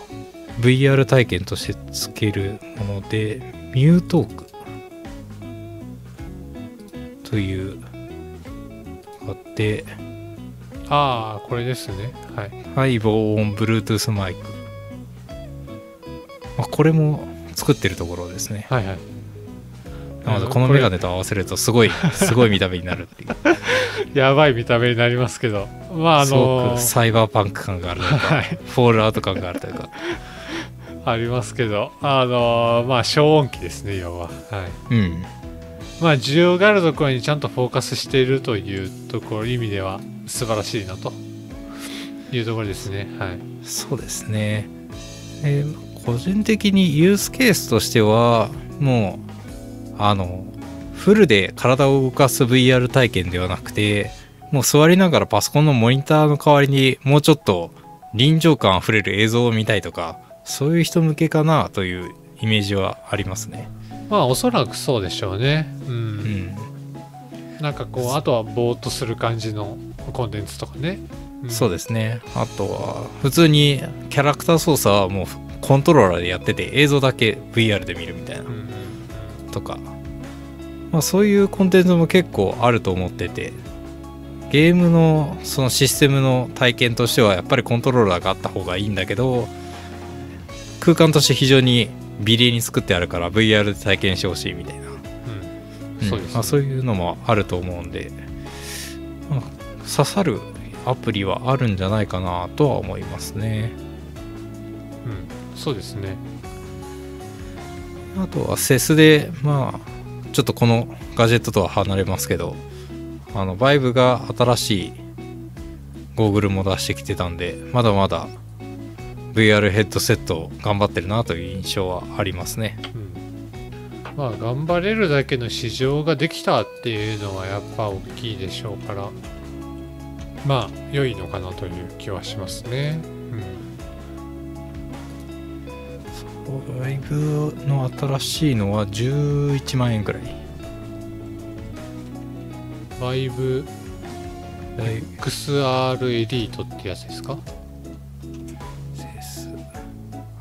VR 体験としてつけるものでミュートーク。というあって。ああこれですね。はい。ハイ防音 Bluetooth マイク、まあ、これも作ってるところですね。はいはい。なのでこのメガネと合わせるとすごい <laughs> すごい見た目になるっていう。<laughs> やばい見た目になりますけど。まああすごのくサイバーパンク感があるというか、はい。フォールアウト感があるというか。<laughs> ありますけど。あのまあ消音器ですね要は。はい。うんまあ需要があるところにちゃんとフォーカスしているというところ意味では素晴らしいなというところですね。はい。そうですね、えー個人的にユースケースとしてはもうあのフルで体を動かす VR 体験ではなくてもう座りながらパソコンのモニターの代わりにもうちょっと臨場感あふれる映像を見たいとかそういう人向けかなというイメージはありますね。まあおそらくそうでしょうね。うん、うん。なんかこうあとはぼーっとする感じのコンテンツとかね、そうでですね。あとは普通にキャラクター操作はもうコントローラーでやってて映像だけ VR で見るみたいな。うんうん。とか、まあ、そういうコンテンツも結構あると思ってて。ゲームのそのシステムの体験としてはやっぱりコントローラーがあった方がいいんだけど空間として非常に美麗に作ってあるから VR で体験してほしいみたいな、うん。うんそうですあ、そういうのもあると思うんで、まあ刺さるアプリはあるんじゃないかなとは思いますね。うん。そうですね。あとはセスでまあちょっとこのガジェットとは離れますけどあのバイブが新しいゴーグルも出してきてたんでまだまだ VR ヘッドセット頑張ってるなという印象はありますね。うん。まあ頑張れるだけの市場ができたっていうのはやっぱ大きいでしょうからまあ良いのかなという気はしますね。うん、ライブの新しいのは11万円くらい。バイブ XR エリートってやつですか？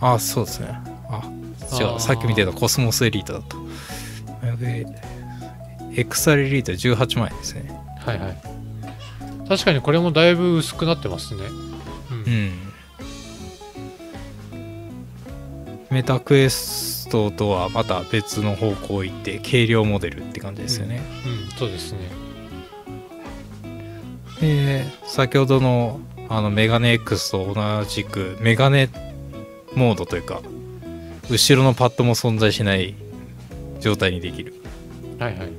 あそうですね。あ違う。さっき見てたコスモスエリートだと。XR エリート18万円ですね。はいはい。確かにこれもだいぶ薄くなってますね。うん、うん。メタクエストとはまた別の方向行って軽量モデルって感じですよね、うん、うん、そうですね。で先ほどのあのメガネ X と同じくメガネモードというか後ろのパッドも存在しない状態にできる。はいはい。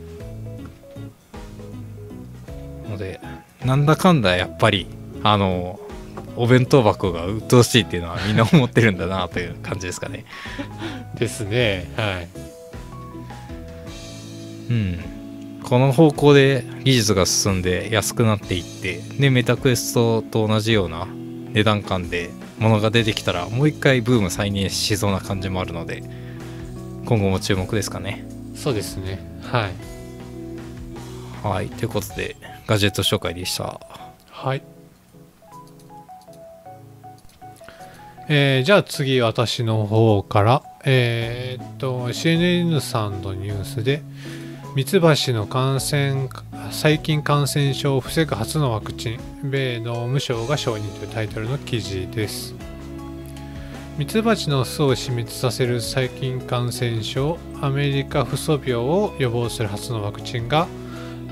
のでなんだかんだやっぱりあのお弁当箱が鬱陶しいっていうのはみんな思ってるんだなという感じですかね。<laughs> ですね。はい。うん。この方向で技術が進んで安くなっていってでメタクエストと同じような値段感でものが出てきたらもう一回ブーム再燃しそうな感じもあるので今後も注目ですかね。そうですね。はい。はい。ということでガジェット紹介でした。はい。えー、じゃあ次私の方から。えー、っと CNN さんのニュースでミツバチの感染細菌感染症を防ぐ初のワクチン米農務省が承認というタイトルの記事です。ミツバチの巣を死滅させる細菌感染症アメリカフソ病を予防する初のワクチンが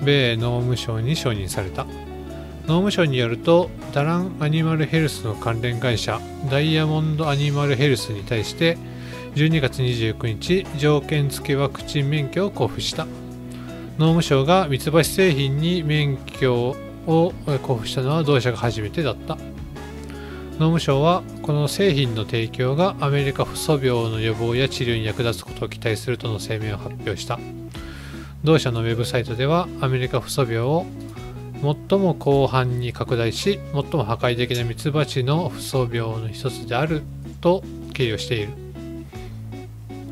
米農務省に承認された。農務省によるとダランアニマルヘルスの関連会社ダイヤモンドアニマルヘルスに対して12月29日条件付きワクチン免許を交付した。農務省がミツバチ製品に免許を交付したのは同社が初めてだった。農務省はこの製品の提供がアメリカ不素病の予防や治療に役立つことを期待するとの声明を発表した。同社のウェブサイトではアメリカ不素病を最も広範に拡大し最も破壊的なミツバチの不素病の一つであると形容している。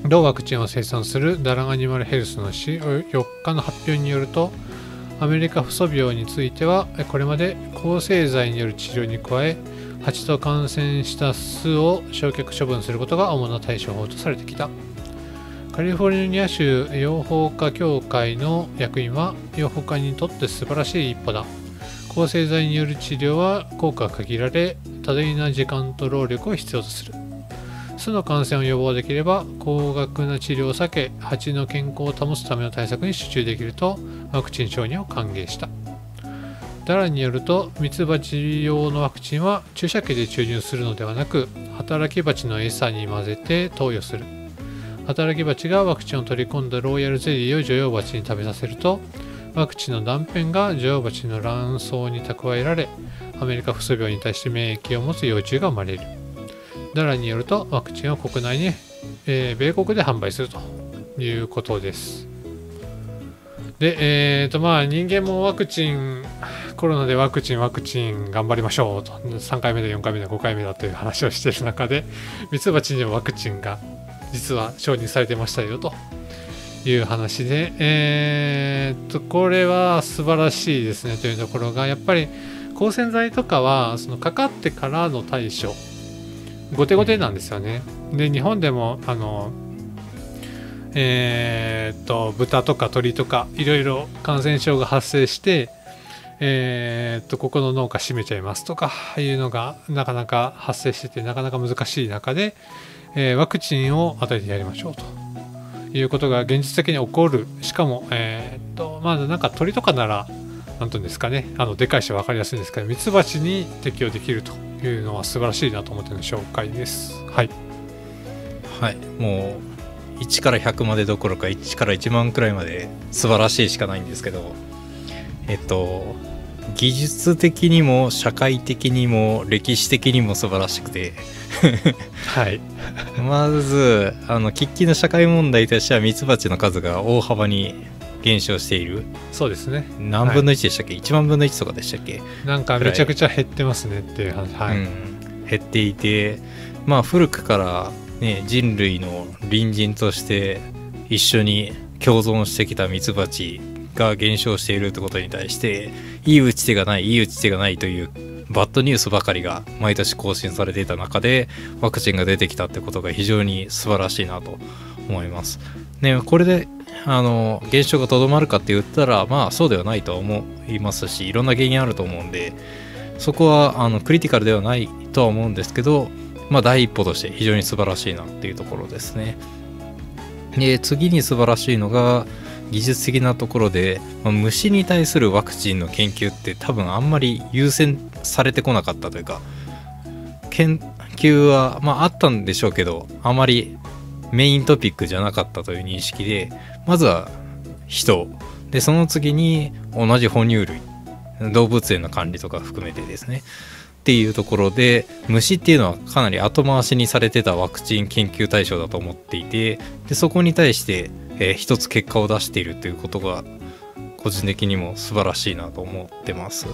同ワクチンを生産するダランアニマルヘルスの4日の発表によるとアメリカ不素病についてはこれまで抗生剤による治療に加え蜂と感染した巣を焼却処分することが主な対処法とされてきた。カリフォルニア州養蜂家協会の役員は養蜂家にとって素晴らしい一歩だ。抗生剤による治療は効果が限られ多大な時間と労力を必要とする。巣の感染を予防できれば高額な治療を避け蜂の健康を保つための対策に集中できるとワクチン承認を歓迎した。ダラによるとミツバチ用のワクチンは注射器で注入するのではなく働き蜂の餌に混ぜて投与する。働き蜂がワクチンを取り込んだローヤルゼリーを女王蜂に食べさせるとワクチンの断片が女王蜂の卵巣に蓄えられアメリカ不素病に対して免疫を持つ幼虫が生まれる。ダラによるとワクチンを国内に、えー、米国で販売するということです。で、えーとまあ、人間もワクチン、コロナでワクチン、ワクチン頑張りましょうと、3回目だ、4回目だ、5回目だという話をしている中で、ミツバチにもワクチンが実は承認されてましたよと。いう話で、えーと、これは素晴らしいですね。というところが、やっぱり抗生剤とかは、そのかかってからの対処後手後手なんですよね。で日本でもあのえー、っと豚とか鶏とかいろいろ感染症が発生してえー、っとここの農家閉めちゃいますとかいうのがなかなか発生しててなかなか難しい中で、えー、ワクチンを与えてやりましょうということが現実的に起こるしかも、え、っとまあなんか鳥とかなら何ていうんですかね。あのでかいし分かりやすいんですけどミツバチに適用できるというのは素晴らしいなと思っての紹介です。はい。はい。もう1から100までどころか1から1万くらいまで素晴らしいしかないんですけどえっと技術的にも社会的にも歴史的にも素晴らしくて。はい。<laughs> まずあの喫緊の社会問題としてはミツバチの数が大幅に減少している？そうですね。何分の1でしたっけ、1万分の1とかでしたっけ、なんかめちゃくちゃ減ってますねっていう話。はい、うん、減っていてまあ古くから、ね、人類の隣人として一緒に共存してきたミツバチが減少しているってことに対していい打ち手がないいい打ち手がないというバッドニュースばかりが毎年更新されていた中でワクチンが出てきたってことが非常に素晴らしいなと思います。ね、これであの減少がとどまるかって言ったらまあそうではないとは思いますしいろんな原因あると思うんでそこはあのクリティカルではないとは思うんですけど、まあ、第一歩として非常に素晴らしいなっていうところですね。で次に素晴らしいのが技術的なところで、まあ虫に対するワクチンの研究って多分あんまり優先されてこなかったというか研究は、まあ、あったんでしょうけどあまりメイントピックじゃなかったという認識でまずは人。でその次に同じ哺乳類。動物園の管理とか含めてですね。っていうところで虫っていうのはかなり後回しにされてたワクチン研究対象だと思っていてでそこに対して、えー一つ結果を出しているということが個人的にも素晴らしいなと思ってます。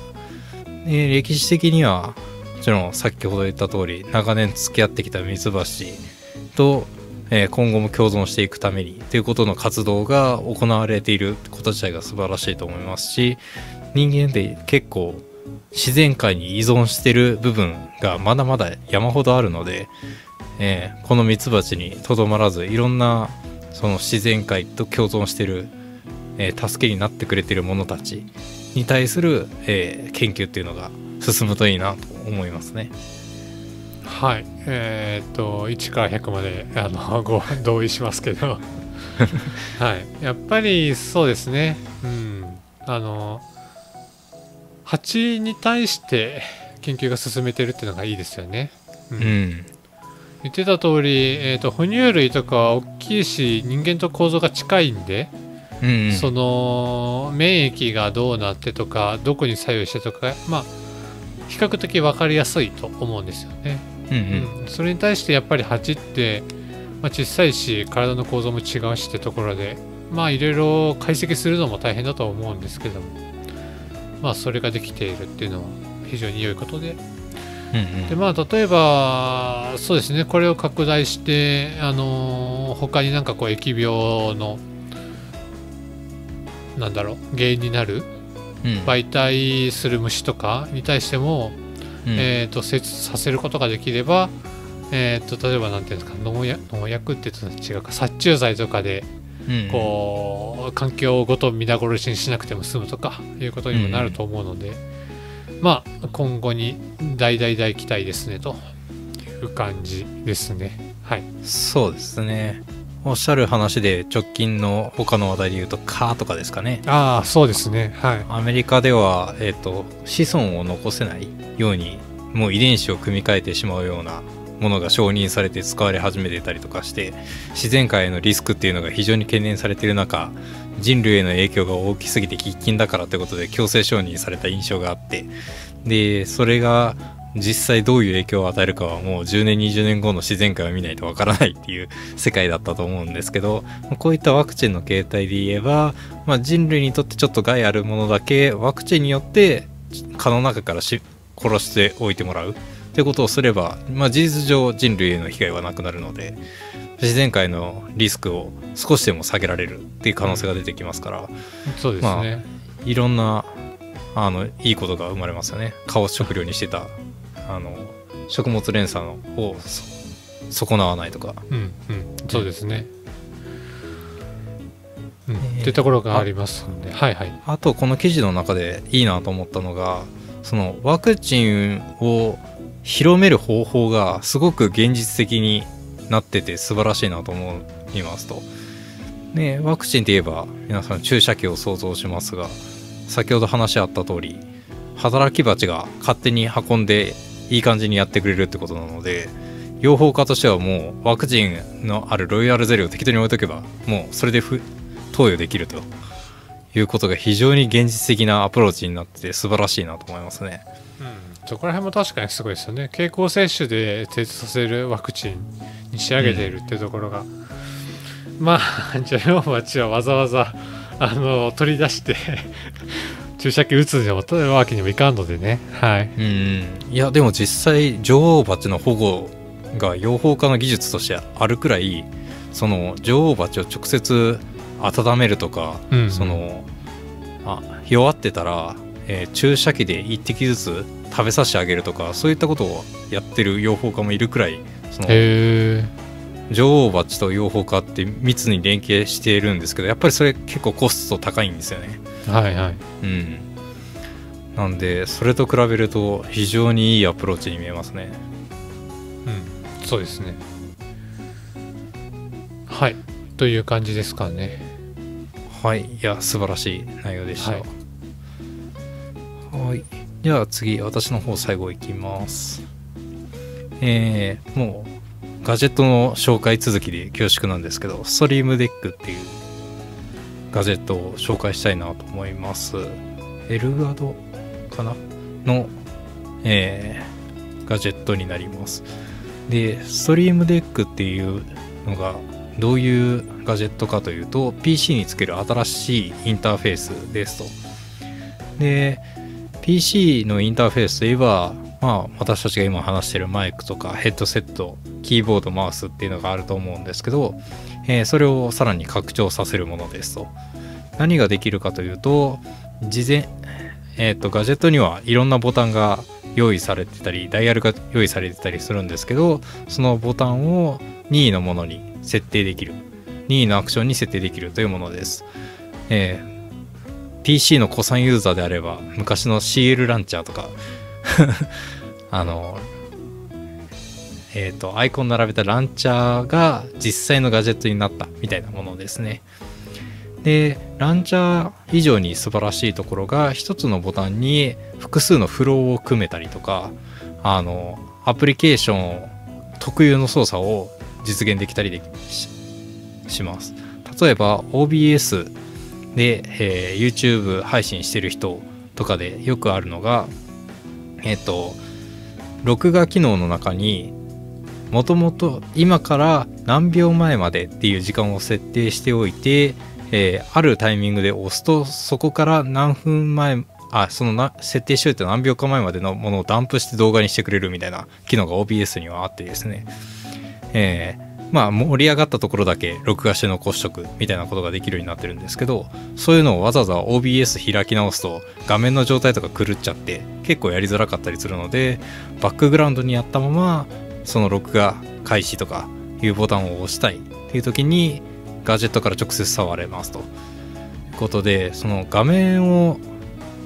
で歴史的にはもちろん先ほど言った通り長年付き合ってきたミツバチと、えー今後も共存していくためにということの活動が行われていること自体が素晴らしいと思いますし人間って結構自然界に依存してる部分がまだまだ山ほどあるので、えーこのミツバチにとどまらずいろんなその自然界と共存してる、えー助けになってくれてる者たちに対する、えー研究っていうのが進むといいなと思いますね。はい。えーっと1から100まであのご同意しますけど。<laughs> はい。やっぱりそうですね。うん。あの蜂に対して研究が進めてるっていうのがいいですよね、ううん。ん、言ってた通り、えー、と哺乳類とかは大きいし人間と構造が近いんで、うんうん。その免疫がどうなってとかどこに作用してとかまあ比較的分かりやすいと思うんですよね。うんうん。うん、それに対してやっぱり蜂って、まあ、小さいし体の構造も違うしってところでまあいろいろ解析するのも大変だとは思うんですけどもまあそれができているっていうのは非常に良いことで。うんうん。でまあ例えばそうですねこれを拡大してあの他になんかこう疫病のなんだろう原因になるうん。媒体する虫とかに対しても、うんえー、と接させることができれば、えー、と例えばなんていうんですか農薬農薬って言うと違うか殺虫剤とかでうんこう環境ごと皆殺しにしなくても済むとかいうことにもなると思うので、まあ今後に大大大期待ですねという感じですね。はい。そうですねおっしゃる話で直近の他の話題で言うと蚊とかですかね。ああそうですね。はい。アメリカでは、えー、と子孫を残せないようにもう遺伝子を組み換えてしまうようなものが承認されて使われ始めてたりとかして自然界へのリスクっていうのが非常に懸念されている中人類への影響が大きすぎて喫緊だからということで強制承認された印象があって。でそれが実際どういう影響を与えるかはもう10年20年後の自然界を見ないとわからないっていう世界だったと思うんですけどこういったワクチンの形態で言えば、まあ、人類にとってちょっと害あるものだけワクチンによって蚊の中からし殺しておいてもらう。ってことをすれば、まあ、事実上人類への被害はなくなるので自然界のリスクを少しでも下げられる。っていう可能性が出てきますから、そうですね、いろんなあのいいことが生まれますよね。蚊を食料にしてたあの食物連鎖のをそ損なわないとか。うんうん。そうですね、うん。えー。っていうところがありますんで。はいはい。あとこの記事の中でいいなと思ったのがそのワクチンを広める方法がすごく現実的になってて素晴らしいなと思いますと。ねワクチンといえば皆さん注射器を想像しますが先ほど話あった通り働き蜂が勝手に運んでいい感じにやってくれるってことなので養蜂家としてはもうワクチンのあるロイヤルゼリーを適当に置いとけばもうそれでふ投与できるということが非常に現実的なアプローチになってて素晴らしいなと思いますね。うん、そこら辺も確かにすごいですよね。経口接種で提出させるワクチンに仕上げているっていうところが、まあじゃあヨウはわざわざあの取り出して注射器打つわけにもいかんのでね。はい。うん。いやでも実際女王蜂の保護が養蜂家の技術としてあるくらいその女王蜂を直接温めるとか、うん、そのあ弱ってたら、えー、注射器で1滴ずつ食べさせてあげるとかそういったことをやってる養蜂家もいるくらいその女王蜂と養蜂家って密に連携しているんですけどやっぱりそれ結構コスト高いんですよね。はいはいうん、なんでそれと比べると非常にいいアプローチに見えますね。うんそうですね。はいという感じですかね。はいいや素晴らしい内容でした。はい、はいじゃあ次私の方最後いきます。えー、もうガジェットの紹介続きで恐縮なんですけど Stream Deck っていうガジェットを紹介したいなと思います。 Elgato かな？の、えー、ガジェットになります。で、 Stream Deck っていうのがどういうガジェットかというと PC につける新しいインターフェースですと。で、PC のインターフェースといえば、まあ、私たちが今話してるマイクとかヘッドセット、キーボード、マウスっていうのがあると思うんですけど、えー、それをさらに拡張させるものですと。何ができるかというと、事前、えっ、ー、と、ガジェットにはいろんなボタンが用意されてたり、ダイヤルが用意されてたりするんですけど、そのボタンを任意のものに設定できる。任意のアクションに設定できるというものです。えー、PC の古参ユーザーであれば、昔の CL ランチャーとか <laughs> あの、えっ、ー、と、アイコン並べたランチャーが実際のガジェットになったみたいなものですね。で、ランチャー以上に素晴らしいところが、一つのボタンに複数のフローを組めたりとか、あの、アプリケーション特有の操作を実現できたりでします。例えば OBS で、えー、YouTube 配信してる人とかでよくあるのが、えっ、ー、と、録画機能の中にもともと今から何秒前までっていう時間を設定しておいて、えー、あるタイミングで押すとそこから何分前あそのな設定しておいて何秒か前までのものをダンプして動画にしてくれるみたいな機能が OBS にはあってですね、えー、まあ盛り上がったところだけ録画して残しとくみたいなことができるようになってるんですけどそういうのをわざわざ OBS 開き直すと画面の状態とか狂っちゃって結構やりづらかったりするのでバックグラウンドにやったままその録画開始とかいうボタンを押したいっていう時にガジェットから直接触れますということでその画面を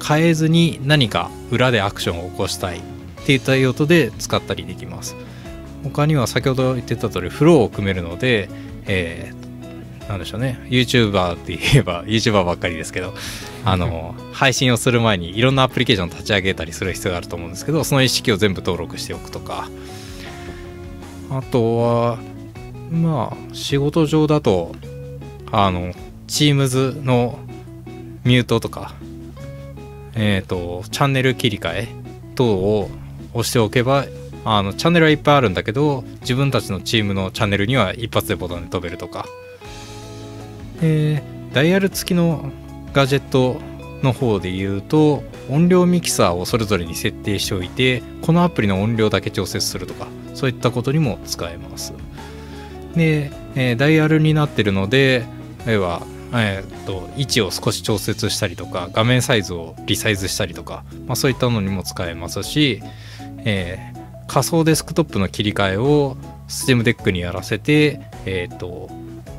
変えずに何か裏でアクションを起こしたいっていった用途で使ったりできます。他には先ほど言ってた通りフローを組めるので、えー、なんでしょうね。YouTuber って言えば <laughs> YouTuber ばっかりですけどあの配信をする前にいろんなアプリケーションを立ち上げたりする必要があると思うんですけどその意識を全部登録しておくとかあとはまあ仕事上だとあの Teams のミュートとかえっ、ー、とチャンネル切り替え等を押しておけばあのチャンネルはいっぱいあるんだけど自分たちのチームのチャンネルには一発でボタンで飛べるとか。でダイヤル付きのガジェットの方で言うと音量ミキサーをそれぞれに設定しておいてこのアプリの音量だけ調節するとか。そういったことにも使えます。で、えー、ダイヤルになってるので例えば、えー、と位置を少し調節したりとか画面サイズをリサイズしたりとか、まあ、そういったのにも使えますし、えー、仮想デスクトップの切り替えを Steam Deck にやらせて、えー、と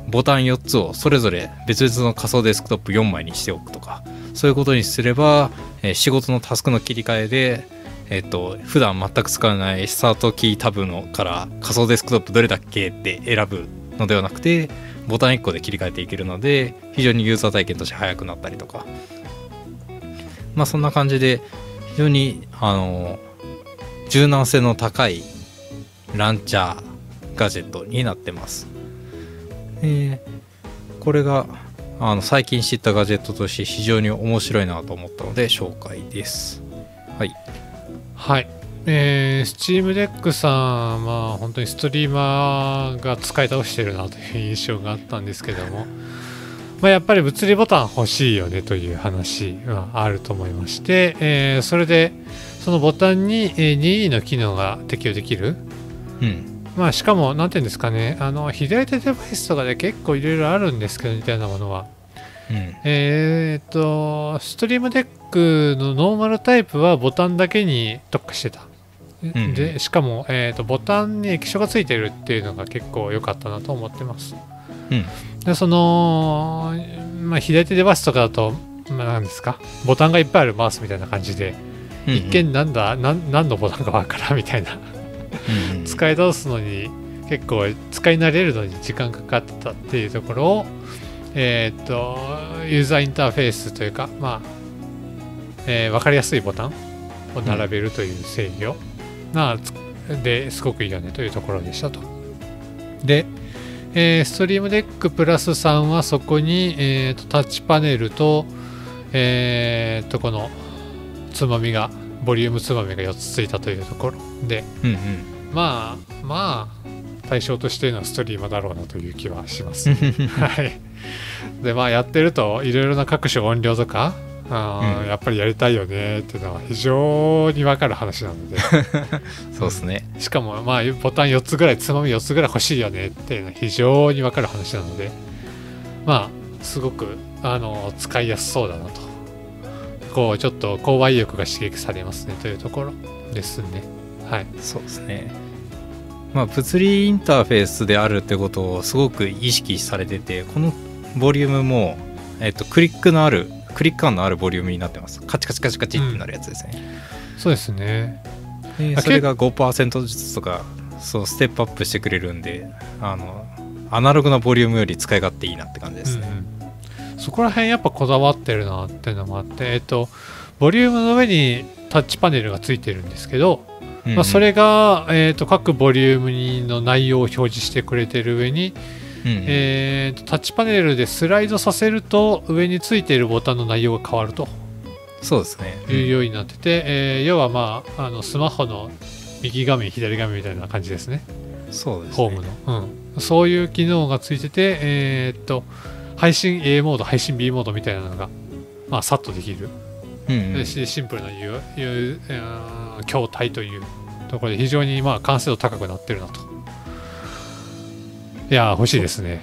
ボタン4つをそれぞれ別々の仮想デスクトップ4枚にしておくとかそういうことにすれば、えー、仕事のタスクの切り替えでえっ、と普段全く使わないスタートキータブのから仮想デスクトップどれだっけって選ぶのではなくてボタン1個で切り替えていけるので非常にユーザー体験として速くなったりとか。まあそんな感じで非常にあの柔軟性の高いランチャーガジェットになってます。えー、これがあの最近知ったガジェットとして非常に面白いなと思ったので紹介です。はい。はい。えー、Steam Deck さんまあ本当にストリーマーが使い倒してるなという印象があったんですけども。まあ、やっぱり物理ボタン欲しいよねという話はあると思いまして、えー、それでそのボタンに、えー、任意の機能が適用できる、うん。まあ、しかも何ていうんですかねあの左手デバイスとかで結構いろいろあるんですけどみたいなものは、うん、えー、っとストリームデックのノーマルタイプはボタンだけに特化してた。んでしかも、えー、とボタンに液晶がついてるっていうのが結構良かったなと思ってます。うん。でその、まあ、左手デバイスとかだと、まあ、何ですか？ボタンがいっぱいあるマウスみたいな感じで、うん一見なんだ何のボタンかわからんみたいな。うんうん。使い倒すのに結構使い慣れるのに時間かかってたっていうところをえーっとユーザーインターフェースというかまあ、えー分かりやすいボタンを並べるという制御がつですごくいいよねというところでしたと。で、えー、ストリームデックプラス3はそこに、えーとタッチパネルと,、えーとこのつまみがボリュームつまみが4つついたというところでうんうんまあまあ対象としてのストリーマーだろうなという気はします。<laughs> はい。でまあやってるといろいろな各種音量とかあー、うん。やっぱりやりたいよねっていうのは非常に分かる話なので。<laughs> そうですね。しかもまあボタン4つぐらいつまみ4つぐらい欲しいよねっていうのは非常に分かる話なので。まあすごくあの使いやすそうだなと。こうちょっと購買意欲が刺激されますねというところですね。はい。そうですね。まあ物理インターフェースであるってことをすごく意識されててこのボリュームも、えっと、クリックのあるクリック感のあるボリュームになってます。カチカチカチカチってなるやつですね、そうですね。それが5%ずつとかそうステップアップしてくれるんであのアナログなボリュームより使い勝手いいなって感じですね、うんうん。そこら辺やっぱこだわってるなっていうのもあってえっとボリュームの上にタッチパネルがついてるんですけど、うんうん。まあ、それが、えっと各ボリュームにの内容を表示してくれてる上に、うんうんえーとタッチパネルでスライドさせると上についているボタンの内容が変わると。そうですね、いうようになってて、えー要はまああのスマホの右画面左画面みたいな感じですね。そうですね。ホームの、うん、そういう機能がついてて、えーっと配信 A モード配信 B モードみたいなのが、まあ、さっとできる、うんうん。しシンプルな U U あー筐体というところで非常にまあ完成度高くなってるなといやー欲しいですね。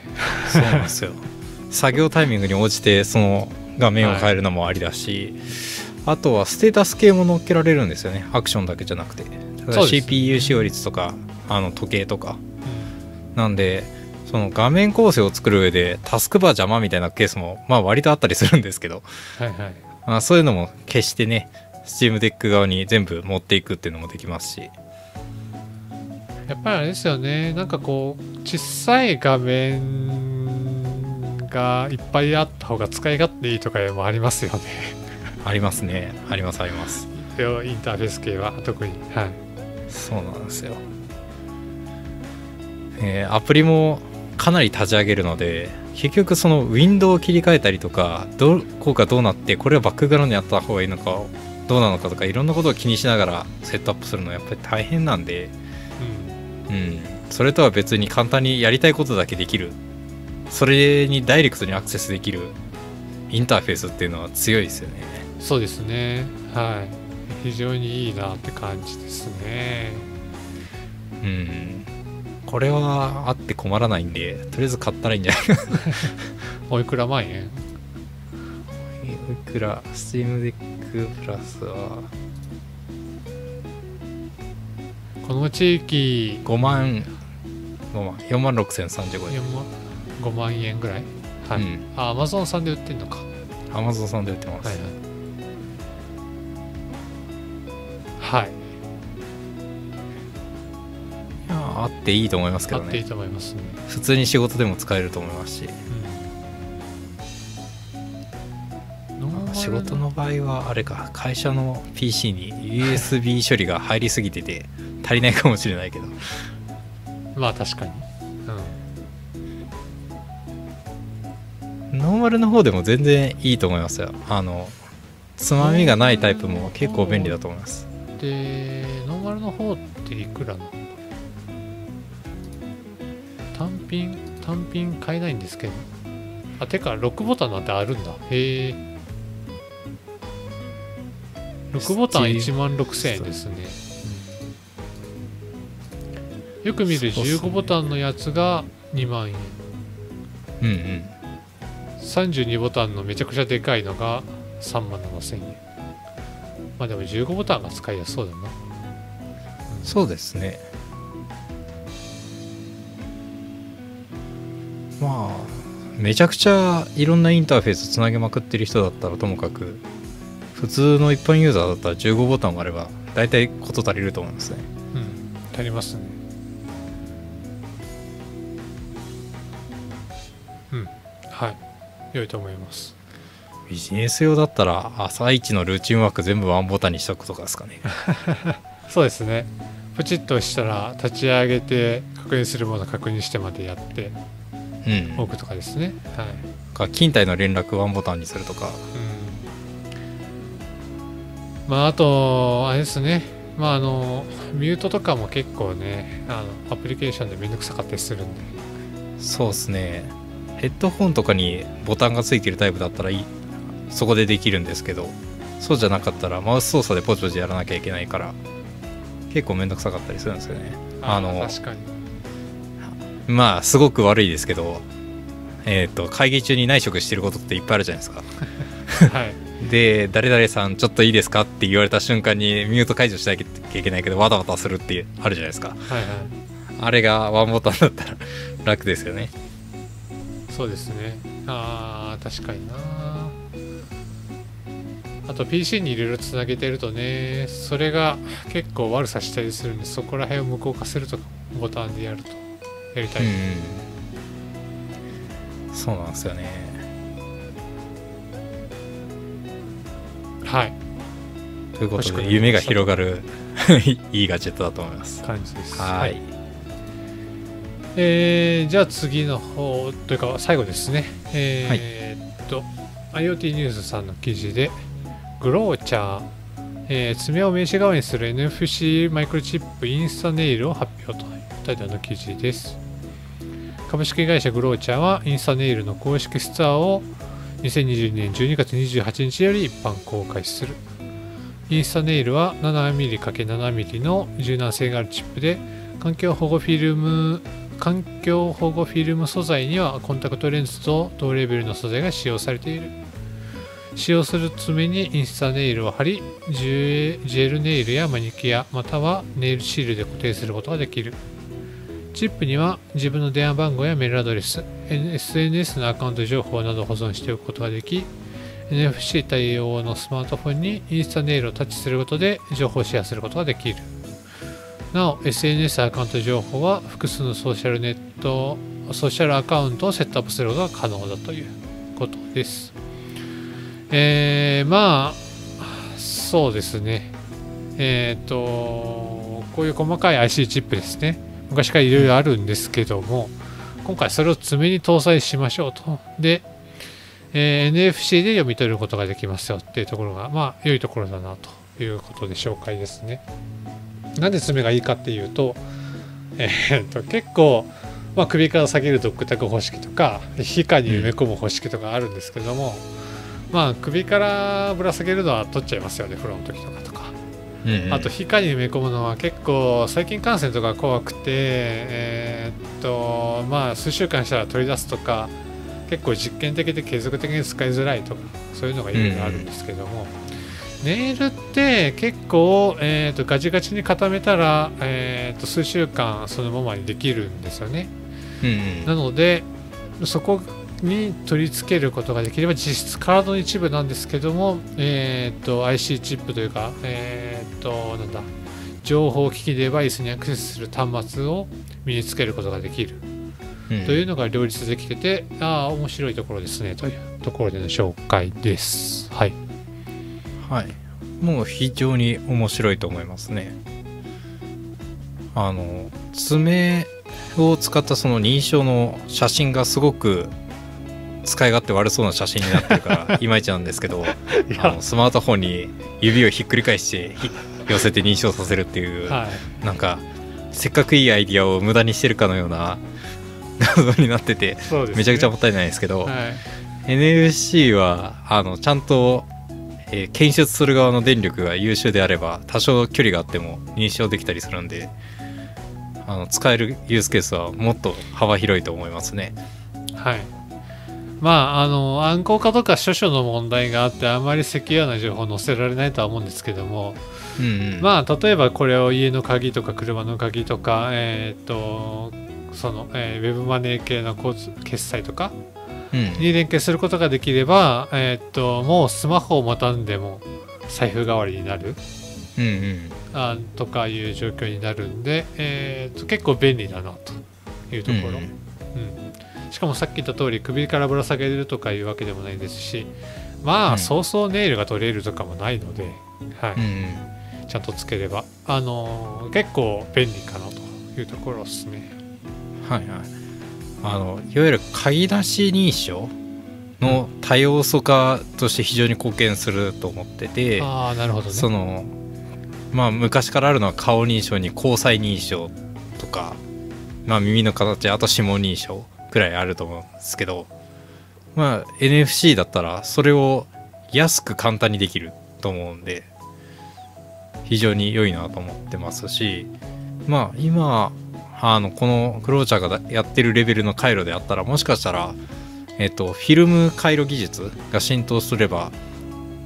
そうなんですよ。作業タイミングに応じてその画面を変えるのもありだし、あとはステータス系も載っけられるんですよね。アクションだけじゃなくて。CPU 使用率とかあの時計とか。なんでその画面構成を作る上でタスクバー邪魔みたいなケースもまあ割とあったりするんですけど、はいはい。まあ、そういうのも消してね Steam Deck 側に全部持っていくっていうのもできますしやっぱりあれですよね。なんかこう小さい画面がいっぱいあった方が使い勝手いいとかもありますよね。ありますね。ありますあります。インターフェース系は特にはい。そうなんですよ、えーアプリもかなり立ち上げるので結局そのウィンドウを切り替えたりとかどこがどうなってこれはバックグラウンドにあった方がいいのかどうなのかとかいろんなことを気にしながらセットアップするのはやっぱり大変なんで、うん。うん、それとは別に簡単にやりたいことだけできる。それにダイレクトにアクセスできるインターフェースっていうのは強いですよね。そうですね。はい。非常にいいなって感じですね。うん。これはあって困らないんでとりあえず買ったらいいんじゃない？か <laughs> おいくら万円？いくら？Steam Deck プラスはこの地域5万5万4万6035円。4万5万円ぐらい？はい、うん。あアマゾンさんで売ってんのか。Amazon さんで売ってます、はいはい。はい。いやあっていいと思いますけどあっていいねと思いますね、普通に仕事でも使えると思いますし。うん。仕事の場合はあれか会社の PC に USB 処理が入りすぎてて足りないかもしれないけど。まあ確かに、ノーマルの方でも全然いいと思いますよ。あのつまみがないタイプも結構便利だと思います。でノーマルの方っていくらなの？単品？単品買えないんですけど。あてか6ボタンなんてあるんだ。へえ。6ボタン1万6000円ですね、よく見る15ボタンのやつが2万円。うんうん。32ボタンのめちゃくちゃでかいのが3万7000円。まあでも15ボタンが使いやすそうだな。そうですね。まあめちゃくちゃいろんなインターフェースつなげまくってる人だったらともかく普通の一般ユーザーだったら15ボタンもあれば大体事足りると思いますね。うん足りますねはい。良いと思います。ビジネス用だったら朝一のルーチンワーク全部ワンボタンにしとくとかですかね。<laughs> そうですね。ポチッとしたら立ち上げて確認するもの確認してまでやってうん。おくとかですね。はい。か勤怠の連絡ワンボタンにするとか。うん。まああとあれですね。まああのミュートとかも結構ねあのアプリケーションでめんどくさかったりするんで。そうですねヘッドホンとかにボタンがついてるタイプだったらいい。そこでできるんですけど。そうじゃなかったらマウス操作でポチポチやらなきゃいけないから結構めんどくさかったりするんですよね。あの確かに。まあすごく悪いですけどえっ、と会議中に内職してることっていっぱいあるじゃないですか。はい。<laughs> で誰々さんちょっといいですかって言われた瞬間にミュート解除しなきゃいけないけどわたわたするってあるじゃないですか。はいはい。あれがワンボタンだったら楽ですよねそうですね。あー確かになあと PC にいろいろつなげてるとねそれが結構悪さしたりするんでそこら辺を無効化するとかボタンでやるとやりたい、うんそうなんですよね。はい。ということで夢が広がる <laughs> いいガジェットだと思います。感じです。はいえーじゃあ次の方というか最後ですね。えーっと、IoT ニュースさんの記事でグローチャー、えー爪を名刺代わりにする NFC マイクロチップインスタネイルを発表というタイトルの記事です。株式会社グローチャーはインスタネイルの公式ストアを2022年12月28日より一般公開する。インスタネイルは 7mm×7mm の柔軟性があるチップで環境保護フィルム環境保護フィルム素材にはコンタクトレンズと同レベルの素材が使用されている。使用する爪にインスタネイルを貼りジュジェルネイルやマニキュアまたはネイルシールで固定することができる。チップには自分の電話番号やメールアドレス SNS のアカウント情報などを保存しておくことができ NFC 対応のスマートフォンにインスタネイルをタッチすることで情報をシェアすることができる。なお SNS アカウント情報は複数のソーシャルネットソーシャルアカウントをセットアップすることが可能だということです。えー、まあそうですね。えっ、とこういう細かい IC チップですね。昔からいろいろあるんですけども今回それを爪に搭載しましょうと。で、えー NFC で読み取ることができますよっていうところがまあ良いところだなということで紹介ですね。なんで爪がいいかっていうと,、えー、と結構、まあ、首から下げるドッグタグ方式とか皮下に埋め込む方式とかあるんですけども、まあ首からぶら下げるのは取っちゃいますよね風呂の時とかとか。うんうん。あと皮下に埋め込むのは結構細菌感染とか怖くてえーっとまあ数週間したら取り出すとか結構実験的で継続的に使いづらいとかそういうのがいろいろあるんですけども、ネイルって結構、えーっとガチガチに固めたら、えーっと数週間そのままにできるんですよね。うんうん。なのでそこに取り付けることができれば実質体の一部なんですけども、えー、と IC チップというか、えー、となんだ情報機器デバイスにアクセスする端末を身につけることができる。うん。というのが両立できてて、ああ面白いところですねというところでの紹介です。はい、はい。もう非常に面白いと思いますね。あの爪を使ったその認証の写真がすごく使い勝手悪そうな写真になってるから <laughs> いまいちなんですけどいあのスマートフォンに指をひっくり返してひ寄せて認証させるっていう、はい。なんかせっかくいいアイディアを無駄にしてるかのような謎になっててね。めちゃくちゃもったいないですけど、はい。NFC はあのちゃんと、えー検出する側の電力が優秀であれば多少距離があっても認証できたりするんであの使えるユースケースはもっと幅広いと思いますね。はいまああの暗号化とか諸々の問題があってあまりセキュアな情報載せられないとは思うんですけどもうんうん、まあ例えばこれを家の鍵とか車の鍵とかえーっとその、えーウェブマネー系の決済とかうんに連携することができれば、えーっともうスマホを持たんでも財布代わりになる。うんうん。あとかいう状況になるんで、えーっと結構便利だなというところ、うんうん。しかもさっき言った通り首からぶら下げるとかいうわけでもないですしまあ、うん。そうそうネイルが取れるとかもないので、はい。うんうん。ちゃんとつければ、あのー結構便利かなというところですね。はいはいあのいわゆる鍵出し認証の多要素化として非常に貢献すると思ってて、ああ、なるほどね。そのまあ昔からあるのは顔認証に交際認証とか、まあ、耳の形あと指紋認証くらいあると思うんですけどまあ NFC だったらそれを安く簡単にできると思うんで非常に良いなと思ってますしまあ今あのこのクローチャーがやってるレベルの回路であったらもしかしたらえっとフィルム回路技術が浸透すれば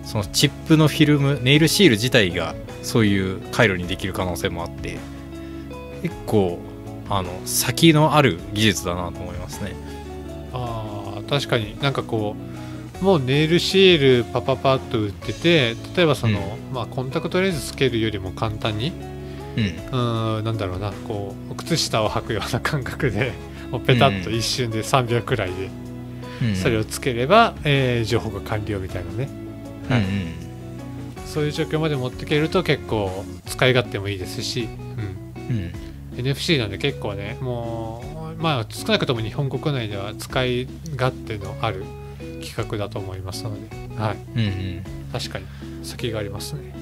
そのチップのフィルムネイルシール自体がそういう回路にできる可能性もあって結構あの先のある技術だなと思いますね。ああ、確かに。なんかこう、もうネイルシールパパパッと売ってて、例えばその、まあコンタクトレンズつけるよりも簡単に、うん。うーん、なんだろうな、こう、靴下を履くような感覚で、<laughs> もうペタッと一瞬で3秒くらいで、うん。それをつければ、えー情報が完了みたいなね。うんうん。そういう状況まで持っていけると結構使い勝手もいいですし、うん、うん。NFC なんで結構ねもうまあ少なくとも日本国内では使い勝手のある企画だと思いますので、はい、うんうん。確かに。先がありますね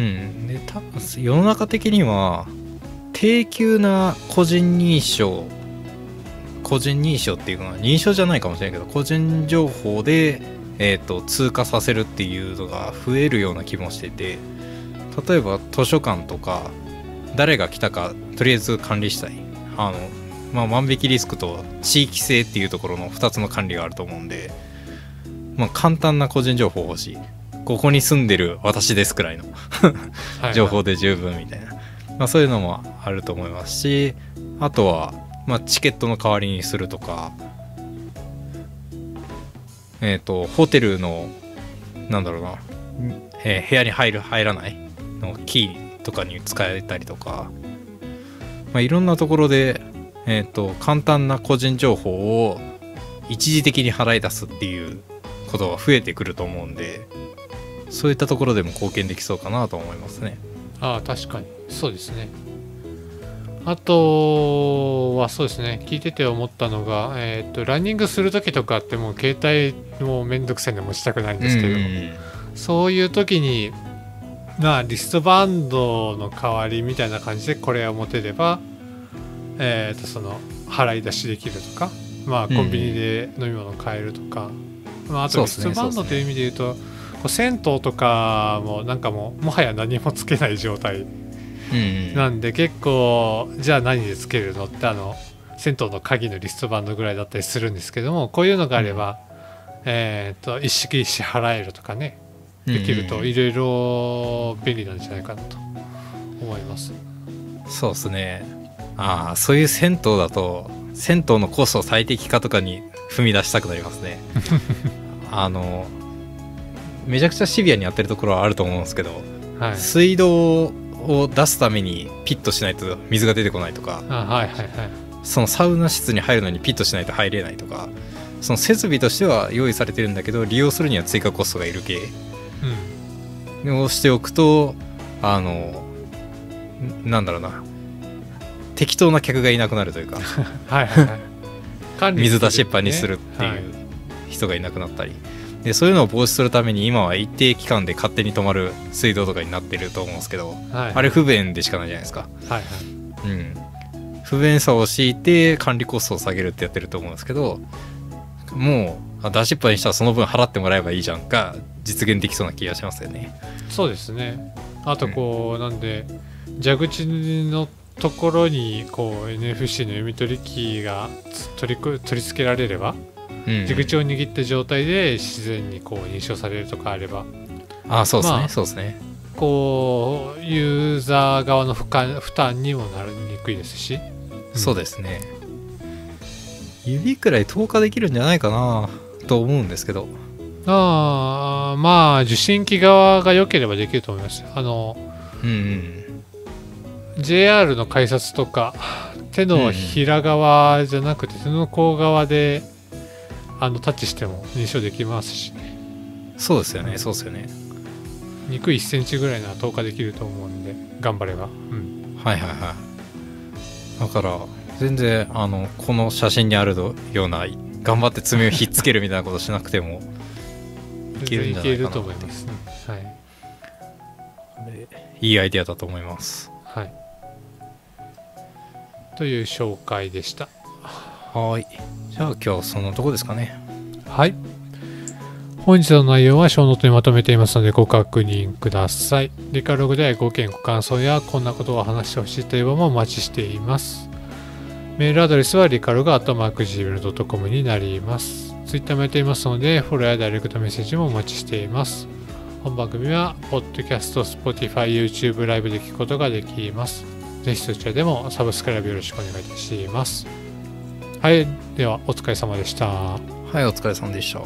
うん。で多分世の中的には低級な個人認証個人認証っていうのは認証じゃないかもしれないけど個人情報で、えー、と通過させるっていうのが増えるような気もしてて例えば図書館とか誰が来たかとりあえず管理したい。あの、まあ、万引きリスクと地域性っていうところの2つの管理があると思うんで、まあ、簡単な個人情報欲しい。ここに住んでる私ですくらいのはい <laughs> 情報で十分みたいな、まあ、そういうのもあると思いますしあとは、まあ、チケットの代わりにするとかえっ、とホテルのなんだろうな、えー部屋に入る入らないのキーとかに使えたりとか、まあ、いろんなところで、えー、と簡単な個人情報を一時的に払い出すっていうことが増えてくると思うんでそういったところでも貢献できそうかなと思いますね。ああ確かに。そうですね。あとはそうですね。聞いてて思ったのが、えー、とランニングする時とかってもう携帯もうめんどくさいんで持ちたくないんですけど、うん。そういう時にまあリストバンドの代わりみたいな感じでこれを持てればえー、とその払い出しできるとかまあうんコンビニで飲み物買えるとか、まあ、あとリストバンドという意味で言うと銭湯とかもなんかもうもはや何もつけない状態うんなんで結構じゃあ何でつけるのってあの銭湯の鍵のリストバンドぐらいだったりするんですけどもこういうのがあれば、えー、と一式支払えるとかねできるといろいろ便利なんじゃないかなと思います。そうですね。ああそういう銭湯だと銭湯のコスト最適化とかに踏み出したくなりますね。<laughs> あのめちゃくちゃシビアにやってるところはあると思うんですけど、はい、水道を出すためにピットしないと水が出てこないとかあはいはいはい。そのサウナ室に入るのにピットしないと入れないとかその設備としては用意されてるんだけど利用するには追加コストがいる系うん。をしておくとあのんなんだろうな。適当な客がいなくなるというか <laughs> はいはいはい。管理水出しっぱにするっていう、はい。人がいなくなったりでそういうのを防止するために今は一定期間で勝手に止まる水道とかになってると思うんですけど、はい、あれ不便でしかないじゃないですか。はいはい。うん、不便さを強いて管理コストを下げるってやってると思うんですけどもうあ出しっぱにしたらその分払ってもらえばいいじゃんが実現できそうな気がしますよね。そうですね。あとこう、なんで蛇口のところにこう NFC の読み取り機がつ取りく取り付けられればうん、蛇口を握った状態で自然にこう認証されるとかあればあそうですね、まあそうですね。こうユーザー側の負荷負担にもなりにくいですし、そうですね。指くらい透過できるんじゃないかなと思うんですけど。ああまあ受信機側が良ければできると思いますあのうんうん。JR の改札とか手のひら側じゃなくて手の甲側であのタッチしても認証できますしね。そうですよね、そうですよね。肉1センチぐらいなら投下できると思うんで頑張れば、うん、はいはいはい。だから、全然、あの、この写真にあるような、頑張って爪をひっつけるみたいなことしなくても、いけるんじゃないかな。と思います、ね、はい。いいアイデアだと思います。はい。という紹介でしたはい。じゃあ今日そんなとこですかね。はい本日の内容はショーノートにまとめていますのでご確認ください。リカログではご意見ご感想やこんなことを話してほしいという場もお待ちしています。メールアドレスはリカログアットマーク Gmail.com になります。ツイッターもやっていますのでフォローやダイレクトメッセージもお待ちしています。本番組はポッドキャスト、Spotify、YouTube ライブで聞くことができます。ぜひそちらでもサブスクライブよろしくお願いいたします。はい、ではお疲れ様でした。はい、お疲れ様でした。